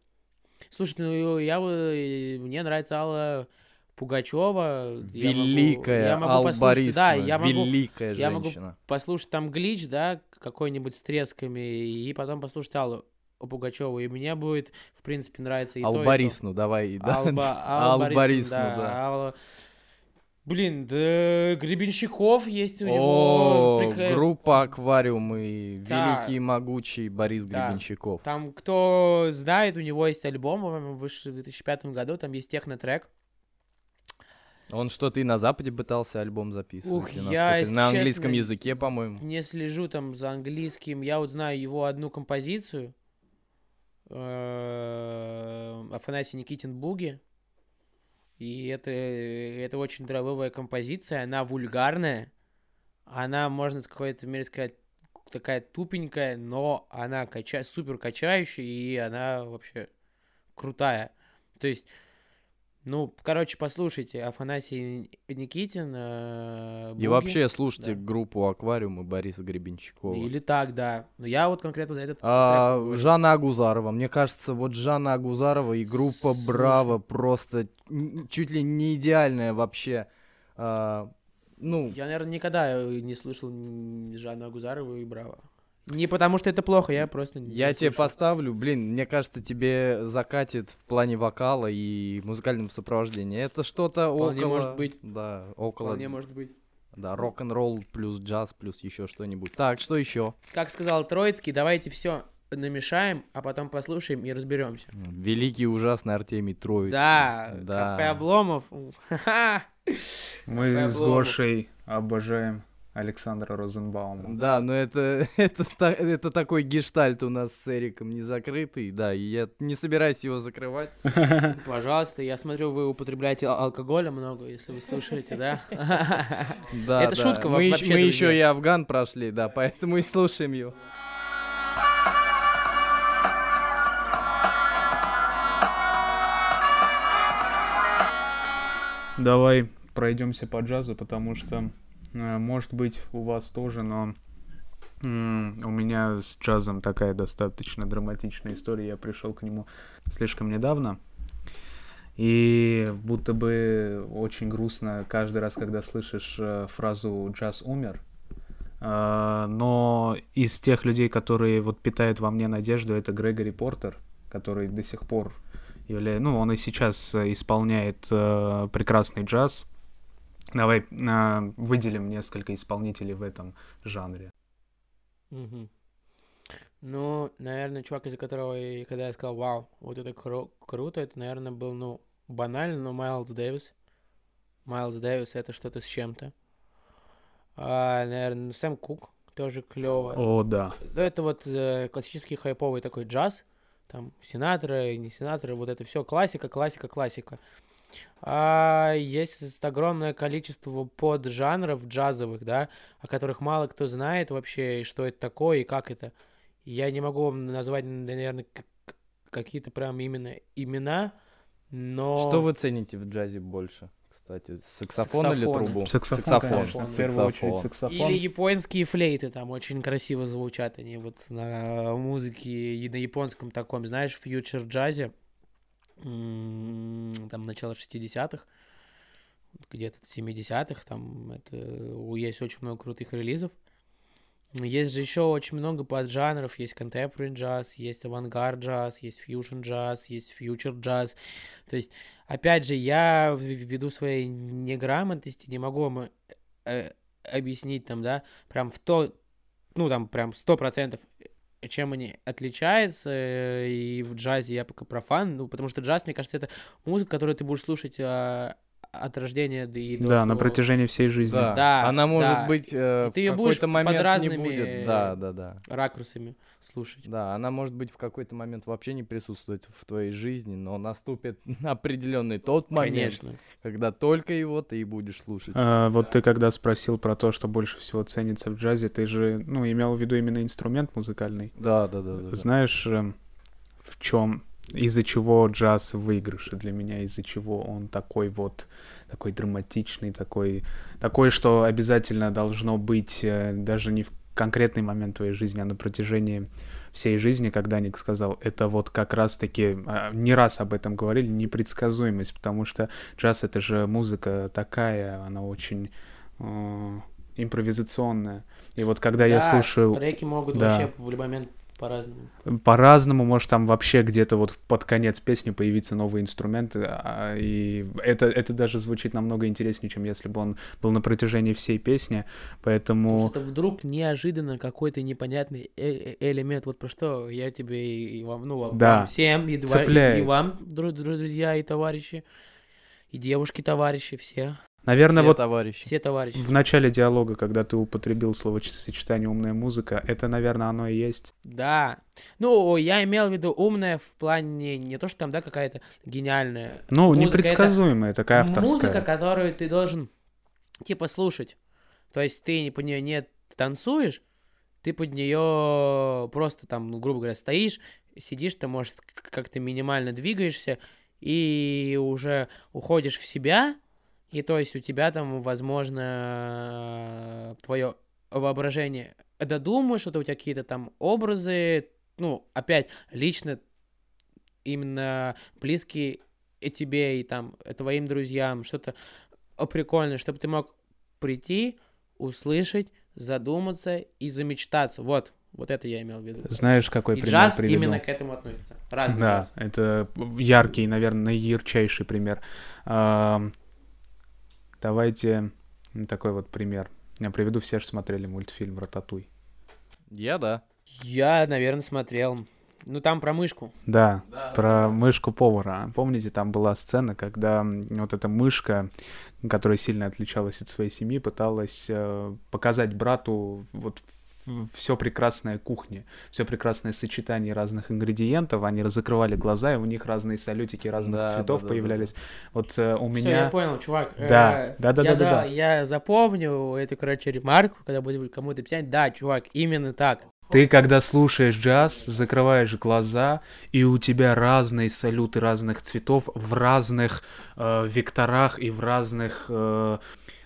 Слушай, ну я вот мне нравится Алла Пугачева. Великая я могу Алла послушать- Борисовна, Да, я могу великая я могу женщина. послушать там глич, да, какой-нибудь с тресками, и потом послушать Аллу Пугачеву. И мне будет, в принципе, нравиться и то, и то. Давай. да. Алба, (laughs) Борисовну, Борисовна, да. да. Алла- Блин, да Гребенщиков есть у него. О, прик- группа Аквариум и Да. великий могучий Борис Да. Гребенщиков. Там, кто знает, у него есть альбом, вышел в 2005 году, там есть технотрек. Он что-то и на Западе пытался альбом записывать. Ух, я, на английском честно, языке, по-моему. Не слежу там за английским, я вот знаю его одну композицию. э, Афанасий Никитин Буги. И это, это очень драйвовая композиция, она вульгарная, она, можно с какой-то мере сказать, такая тупенькая, но она кача... супер качающая, и она вообще крутая. То есть, ну, короче, послушайте, Афанасий Никитин. э, И Буги. вообще слушайте да. группу Аквариум и Бориса Гребенщикова. Или так, да. Но я вот конкретно за этот А. Жанна Агузарова. Мне кажется, вот Жанна Агузарова и группа Слушай. Браво просто чуть ли не идеальная вообще. А, ну, Я, наверное, никогда э, не слышал Жанну Агузарову и Браво. Не потому что это плохо, я просто не я тебе поставлю, блин, мне кажется, тебе закатит в плане вокала и музыкального сопровождения. Это что-то Вполне около... может быть. Да, около... Вполне может быть. Да, рок-н-ролл плюс джаз плюс еще что-нибудь. Так, что еще? Как сказал Троицкий, давайте все намешаем, а потом послушаем и разберемся. Великий ужасный Артемий Троицкий. Да, да. кафе Обломов. (laughs) Мы Кафе с. Гошей обожаем Александра Розенбаума. Да, но это, (laughs) это, это такой гештальт у нас с Эриком не закрытый, да, и я не собираюсь его закрывать. (laughs) Пожалуйста, я смотрю, вы употребляете ал- алкоголя много, если вы слушаете, да? (laughs) Да, Это шутка мы, вообще, мы еще и Афган прошли, да, поэтому и слушаем его. Давай пройдемся по джазу, потому что может быть, у вас тоже, но у меня с джазом такая достаточно драматичная история. Я пришел к нему слишком недавно. И будто бы очень грустно каждый раз, когда слышишь э, фразу «джаз умер», э, но из тех людей, которые вот питают во мне надежду, это Грегори Портер, который до сих пор является, ну, он и сейчас исполняет э, прекрасный джаз. Давай выделим несколько исполнителей в этом жанре. Угу. Ну, наверное, чувак, из-за которого, и, когда я сказал, вау, вот это кру- круто, это, наверное, был, ну, банально, но Майлз Дэвис. Майлз Дэвис это что-то с чем-то. А, наверное, Сэм Кук тоже клево. О, да. Ну, это вот э, классический хайповый такой джаз. Там сенаторы, не сенаторы, вот это все классика, классика, классика. А есть огромное количество поджанров джазовых, да, о которых мало кто знает вообще, и что это такое, и как это. Я не могу вам назвать, наверное, какие-то прям именно имена, но... Что вы цените в джазе больше? Кстати, саксофон, саксофон. или трубу? Саксофон, саксофон. Конечно. В первую очередь саксофон. Или японские флейты, там очень красиво звучат они вот на музыке и на японском таком, знаешь, фьючер джазе, там начало 60-х, где-то 70-х, там это, есть очень много крутых релизов. Есть же еще очень много поджанров. Есть contemporary джаз, есть авангард джаз, есть fusion джаз, есть future джаз. То есть, опять же, я ввиду своей неграмотности не могу вам э, объяснить там, да, прям в то, ну там прям сто процентов чем они отличаются, э, и в джазе я пока профан, ну, потому что джаз, мне кажется, это музыка, которую ты будешь слушать а, от рождения до и до Да, на протяжении всей жизни. Да, да она может да. быть э, ты в какой-то момент под разными не будет. Да, да, да. ракурсами слушать. Да, она может быть в какой-то момент вообще не присутствовать в твоей жизни, но наступит (laughs) определенный тот момент, Конечно. когда только его ты и будешь слушать. А, вот ты когда спросил про то, что больше всего ценится в джазе, ты же, ну, имел в виду именно инструмент музыкальный. Да, да, да. да Знаешь, да. Эм, в чем из-за чего джаз выигрыше для меня, из-за чего он такой вот, такой драматичный, такой, такой, что обязательно должно быть э, даже не в конкретный момент твоей жизни, а на протяжении всей жизни, когда Ник сказал, это вот как раз-таки, а, не раз об этом говорили, непредсказуемость, потому что джаз — это же музыка такая, она очень э, импровизационная. И вот когда да, я слушаю... треки могут да. вообще в любой момент по-разному. По-разному, может, там вообще где-то вот под конец песни появиться новые инструменты, а, и это, это даже звучит намного интереснее, чем если бы он был на протяжении всей песни, поэтому... Это вдруг неожиданно какой-то непонятный э элемент, вот про что я тебе и вам, ну, да. вам всем, и, и, и вам, друзья и товарищи, и девушки-товарищи, все. Наверное, все вот товарищи. все товарищи. в начале диалога, когда ты употребил словосочетание «умная музыка», это, наверное, оно и есть. Да. Ну, я имел в виду умная в плане не то, что там, да, какая-то гениальная. Ну, музыка, непредсказуемая, это такая авторская. Музыка, которую ты должен, типа, слушать. То есть ты под нее не танцуешь, ты под нее просто там, ну, грубо говоря, стоишь, сидишь, ты, может, как-то минимально двигаешься, и уже уходишь в себя, и то есть у тебя там, возможно, твое воображение додумаешь, что-то у тебя какие-то там образы, ну, опять, лично именно близкие и тебе, и там твоим друзьям, что-то прикольное, чтобы ты мог прийти, услышать, задуматься и замечтаться. Вот, вот это я имел в виду. Знаешь, какой и пример джаз приведу? именно к этому относится. Разный да, джаз. это яркий, наверное, ярчайший пример. Давайте такой вот пример. Я приведу, все же смотрели мультфильм «Рататуй». Я, да. Я, наверное, смотрел. Ну, там про мышку. Да, да про да. мышку повара. Помните, там была сцена, когда вот эта мышка, которая сильно отличалась от своей семьи, пыталась э, показать брату вот все прекрасное кухни, все прекрасное сочетание разных ингредиентов, они закрывали глаза, и у них разные салютики разных да, цветов да, появлялись. Да, да. Вот э, у меня... Все, я понял, чувак. Да, э, да, да, я да, за... да, да. Я запомню эту, короче, ремарку, когда буду кому-то писать. Да, чувак, именно так. Ты, когда слушаешь джаз, закрываешь глаза, и у тебя разные салюты разных цветов в разных э, векторах и в разных... Э,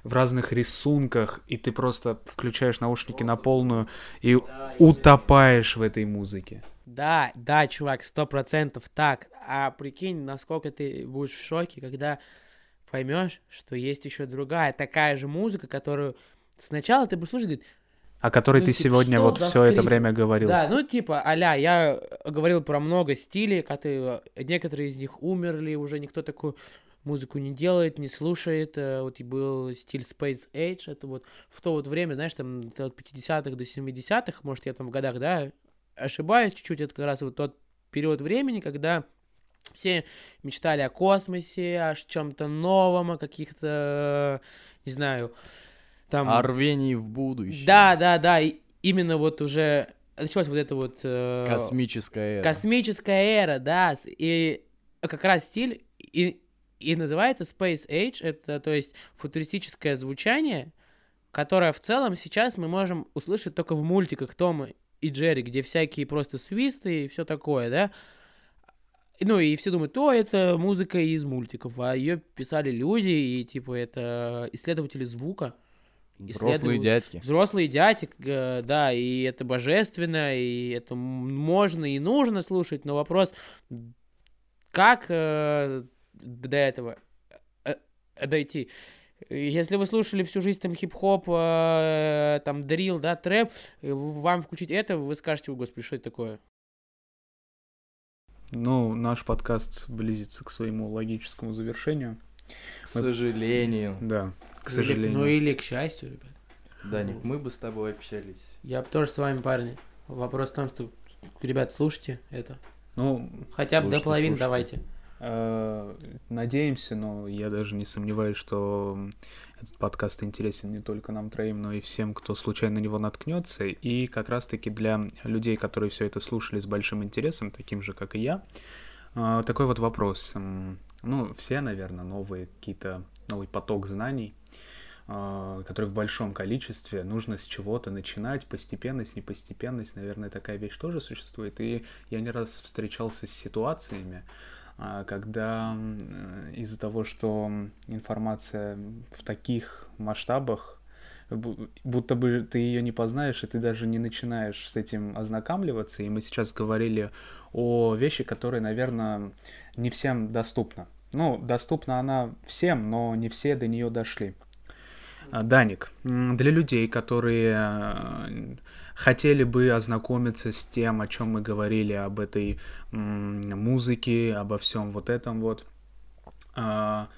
в разных рисунках, и ты просто включаешь наушники на полную и утопаешь в этой музыке. Да, да, чувак, сто процентов так. А прикинь, насколько ты будешь в шоке, когда поймешь, что есть еще другая такая же музыка, которую сначала ты бы слушал, говорит, о которой Ну, ты типа, сегодня вот все это время говорил. Да, ну типа, аля, я говорил про много стилей, которые, некоторые из них умерли, уже никто такую музыку не делает, не слушает. Э, Вот и был стиль Space Age, это вот в то вот время, знаешь, там от 50-х до 70-х, может, я там в годах, да, ошибаюсь чуть-чуть, это как раз вот тот период времени, когда все мечтали о космосе, о чем-то новом, о каких-то, не знаю, там... О рвении в будущее. Да, да, да, и именно вот уже началась вот эта вот... э, Космическая эра. Космическая эра, да, и как раз стиль и, и называется Space Age, это, то есть, футуристическое звучание, которое в целом сейчас мы можем услышать только в мультиках Тома и Джерри, где всякие просто свисты и все такое, да. Ну, и все думают, о, это музыка из мультиков, а ее писали люди, и, типа, это исследователи звука. Взрослые дядьки. Взрослый дядик, э, да, и это божественно, и это можно и нужно слушать, но вопрос, как э, до этого э, э, дойти? Если вы слушали всю жизнь там хип-хоп, э, там дрил, да, трэп, э, вам включить это, вы скажете, «О, господи, что это такое? Ну, наш подкаст близится к своему логическому завершению. К сожалению. Да, к Или- сожалению. ну или к счастью, ребят. Даник, мы бы с тобой общались. Я бы тоже с вами, парни. Вопрос в том, что, ребят, слушайте это. Ну, Хотя бы до половины слушайте. давайте. э, надеемся, но я даже не сомневаюсь, что этот подкаст интересен не только нам троим, но и всем, кто случайно на него наткнется. И как раз-таки для людей, которые все это слушали с большим интересом, таким же, как и я, э, такой вот вопрос. Ну, все, наверное, новые какие-то, новый поток знаний, э, который в большом количестве, нужно с чего-то начинать, постепенность, непостепенность, наверное, такая вещь тоже существует. И я не раз встречался с ситуациями, а, когда э, из-за того, что информация в таких масштабах, бу- будто бы ты ее не познаешь, и ты даже не начинаешь с этим ознакомливаться. И мы сейчас говорили о вещи, которые, наверное, не всем доступна. Ну, доступна она всем, но не все до нее дошли. А, Даник, для людей, которые э, хотели бы ознакомиться с тем, о чем мы говорили, об этой музыке, обо всем вот этом вот, а,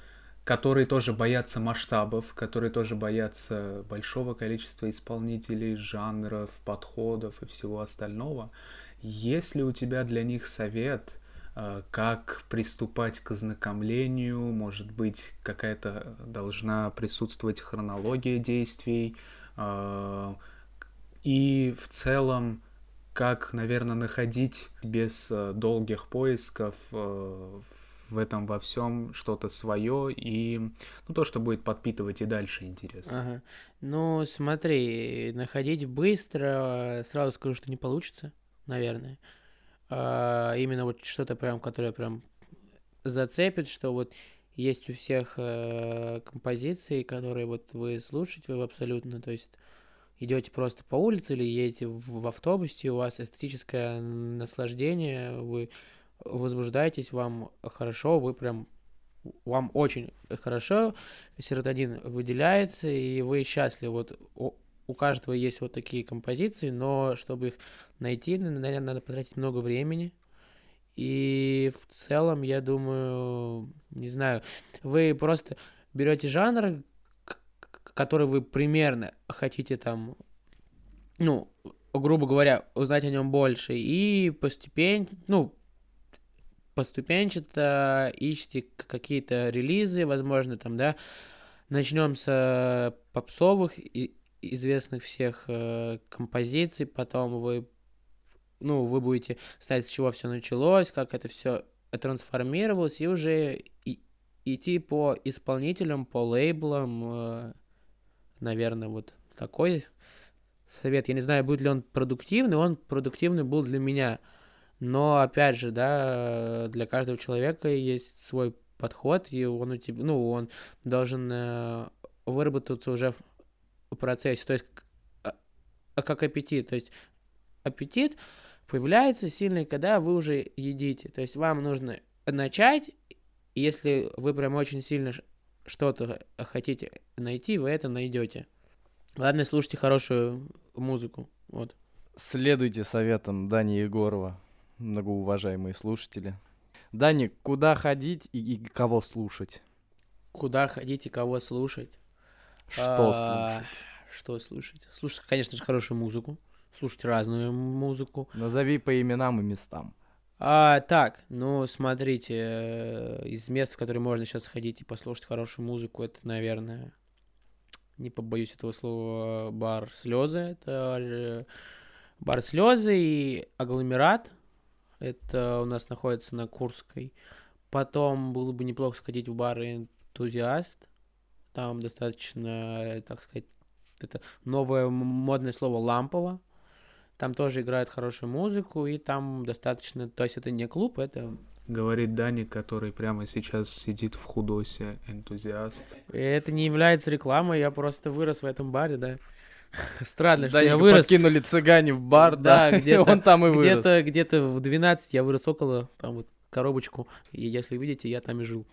которые тоже боятся масштабов, которые тоже боятся большого количества исполнителей, жанров, подходов и всего остального. Есть ли у тебя для них совет, как приступать к ознакомлению? Может быть, какая-то должна присутствовать хронология действий? а, И в целом, как, наверное, находить без э, долгих поисков э, в этом во всем что-то свое и ну, то, что будет подпитывать и дальше интерес. Ага. Ну, смотри, находить быстро, сразу скажу, что не получится, наверное. А, именно вот что-то прям, которое прям зацепит, что вот есть у всех э, композиции, которые вот вы слушаете вы абсолютно, то есть идете просто по улице или едете в, в автобусе, у вас эстетическое наслаждение, вы возбуждаетесь, вам хорошо, вы прям вам очень хорошо, серотонин выделяется, и вы счастливы. Вот у, каждого есть вот такие композиции, но чтобы их найти, наверное, надо потратить много времени. И в целом, я думаю, не знаю, вы просто берете жанр, который вы примерно хотите там, ну, грубо говоря, узнать о нем больше, и постепенно, ну, поступенчато ищите какие-то релизы, возможно, там, да, начнем с э, попсовых и известных всех э, композиций, потом вы, ну, вы будете ставить, с чего все началось, как это все трансформировалось, и уже и- идти по исполнителям, по лейблам, э, наверное, вот такой совет. Я не знаю, будет ли он продуктивный, он продуктивный был для меня. Но, опять же, да, для каждого человека есть свой подход, и он у тебя, ну, он должен э, выработаться уже процессе, то есть а, как аппетит, то есть аппетит появляется сильный, когда вы уже едите, то есть вам нужно начать, если вы прям очень сильно что-то хотите найти, вы это найдете. Ладно, слушайте хорошую музыку. Вот. Следуйте советам Дани Егорова, многоуважаемые слушатели. Дани, куда ходить и, и кого слушать? Куда ходить и кого слушать? Что а, слушать? Что слушать? Слушать, конечно же, хорошую музыку. Слушать разную музыку. Назови по именам и местам. А, так, ну, смотрите, э, из мест, в которые можно сейчас ходить и послушать хорошую музыку, это, наверное, не побоюсь этого слова, бар слезы. Это э, бар слезы и агломерат. Это у нас находится на Курской. Потом было бы неплохо сходить в бар энтузиаст. Там достаточно, так сказать, это новое модное слово лампово. Там тоже играют хорошую музыку, и там достаточно... То есть это не клуб, это Говорит Даник, который прямо сейчас сидит в худосе, энтузиаст. Это не является рекламой, я просто вырос в этом баре, да. (laughs) Странно, что я вырос. подкинули цыгане в бар, да, (laughs) где-то, он там и вырос. Где-то, где-то в 12 я вырос около, там вот, коробочку, и если видите, я там и жил.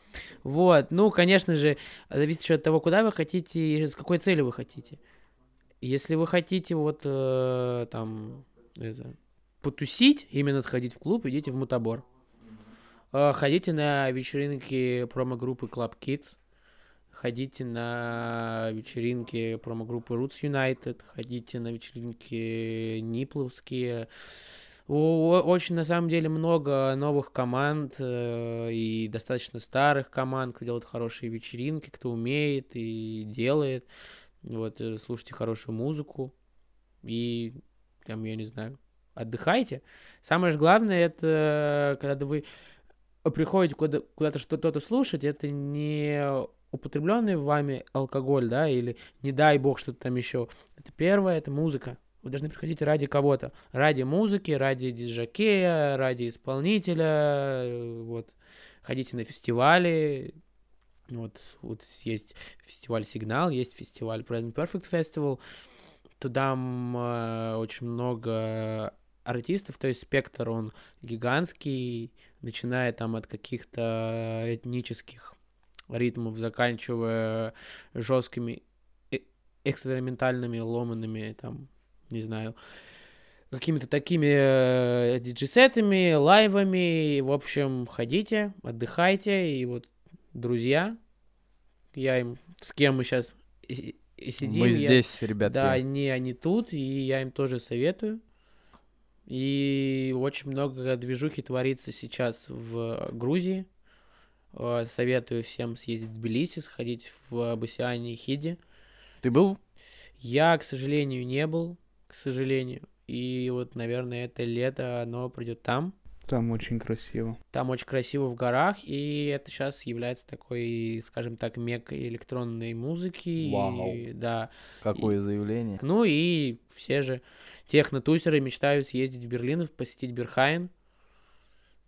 Вот, ну, конечно же, зависит еще от того, куда вы хотите и с какой целью вы хотите. Если вы хотите вот э, там, это, потусить, именно сходить в клуб, идите в Мутабор. Э, ходите на вечеринки промо-группы Club Kids. Ходите на вечеринки промо-группы Roots United. Ходите на вечеринки Нипловские. Очень, на самом деле, много новых команд э, и достаточно старых команд, кто делает хорошие вечеринки, кто умеет и делает. Вот, э, слушайте хорошую музыку и, там, я не знаю, отдыхайте. Самое же главное, это когда вы приходите куда- куда-то что-то слушать, это не употребленный вами алкоголь, да, или не дай бог что-то там еще. Это первое, это музыка. Вы должны приходить ради кого-то. Ради музыки, ради диджакея, ради исполнителя. Вот. Ходите на фестивали. Вот, вот есть фестиваль Сигнал, есть фестиваль Present Perfect Festival. Туда э, очень много артистов, то есть спектр он гигантский, начиная там от каких-то этнических ритмов, заканчивая жесткими э, экспериментальными, ломанными, там, не знаю, какими-то такими э, диджесетами, лайвами. В общем, ходите, отдыхайте. И вот друзья, я им, с кем мы сейчас сидим. Мы здесь, я, ребята. Да, они, они тут, и я им тоже советую. И очень много движухи творится сейчас в Грузии. Э, советую всем съездить в Тбилиси, сходить в Басиане и Хиде. Ты был? Я, к сожалению, не был, к сожалению. И вот, наверное, это лето, оно придет там. Там очень красиво. Там очень красиво в горах, и это сейчас является такой, скажем так, меккой электронной музыки. Вау. И, да. Какое и, заявление. Ну и все же технотусеры мечтают съездить в Берлин, посетить Берхайн.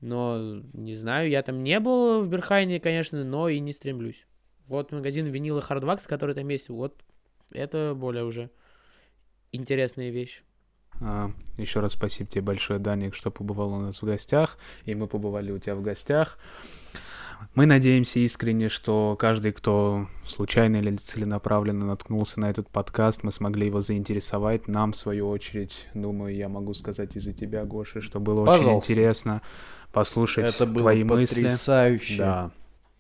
Но, не знаю, я там не был в Берхайне, конечно, но и не стремлюсь. Вот магазин винила Hardwax, который там есть, вот это более уже интересная вещь. А, еще раз спасибо тебе большое, Даник, что побывал у нас в гостях, и мы побывали у тебя в гостях. Мы надеемся искренне, что каждый, кто случайно или целенаправленно наткнулся на этот подкаст, мы смогли его заинтересовать. Нам, в свою очередь, думаю, я могу сказать из-за тебя, Гоша, что было Пожалуйста. очень интересно послушать Это было твои потрясающе. мысли. Да.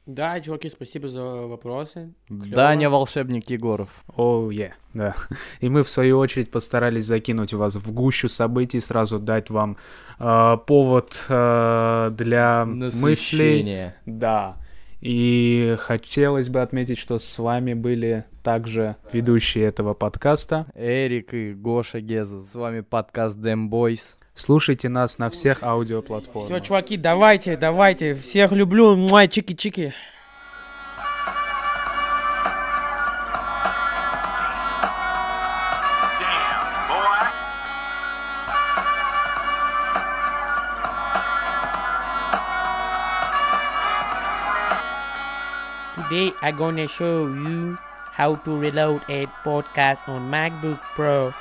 Да, чуваки, спасибо за вопросы. Клёво. Даня волшебник Егоров. О, oh, yeah, да. И мы, в свою очередь, постарались закинуть вас в гущу событий, сразу дать вам э, повод э, для мыслей. Да. И хотелось бы отметить, что с вами были также ведущие этого подкаста. Эрик и Гоша Геза. С вами подкаст Dem Boys. Слушайте нас на всех аудиоплатформах. Все, чуваки, давайте, давайте. Всех люблю. Муай, чики-чики. Today I'm gonna show you how to reload a podcast on MacBook Pro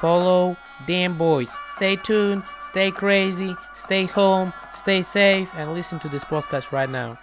Follow damn boys. Stay tuned, stay crazy, stay home, stay safe, and listen to this podcast right now.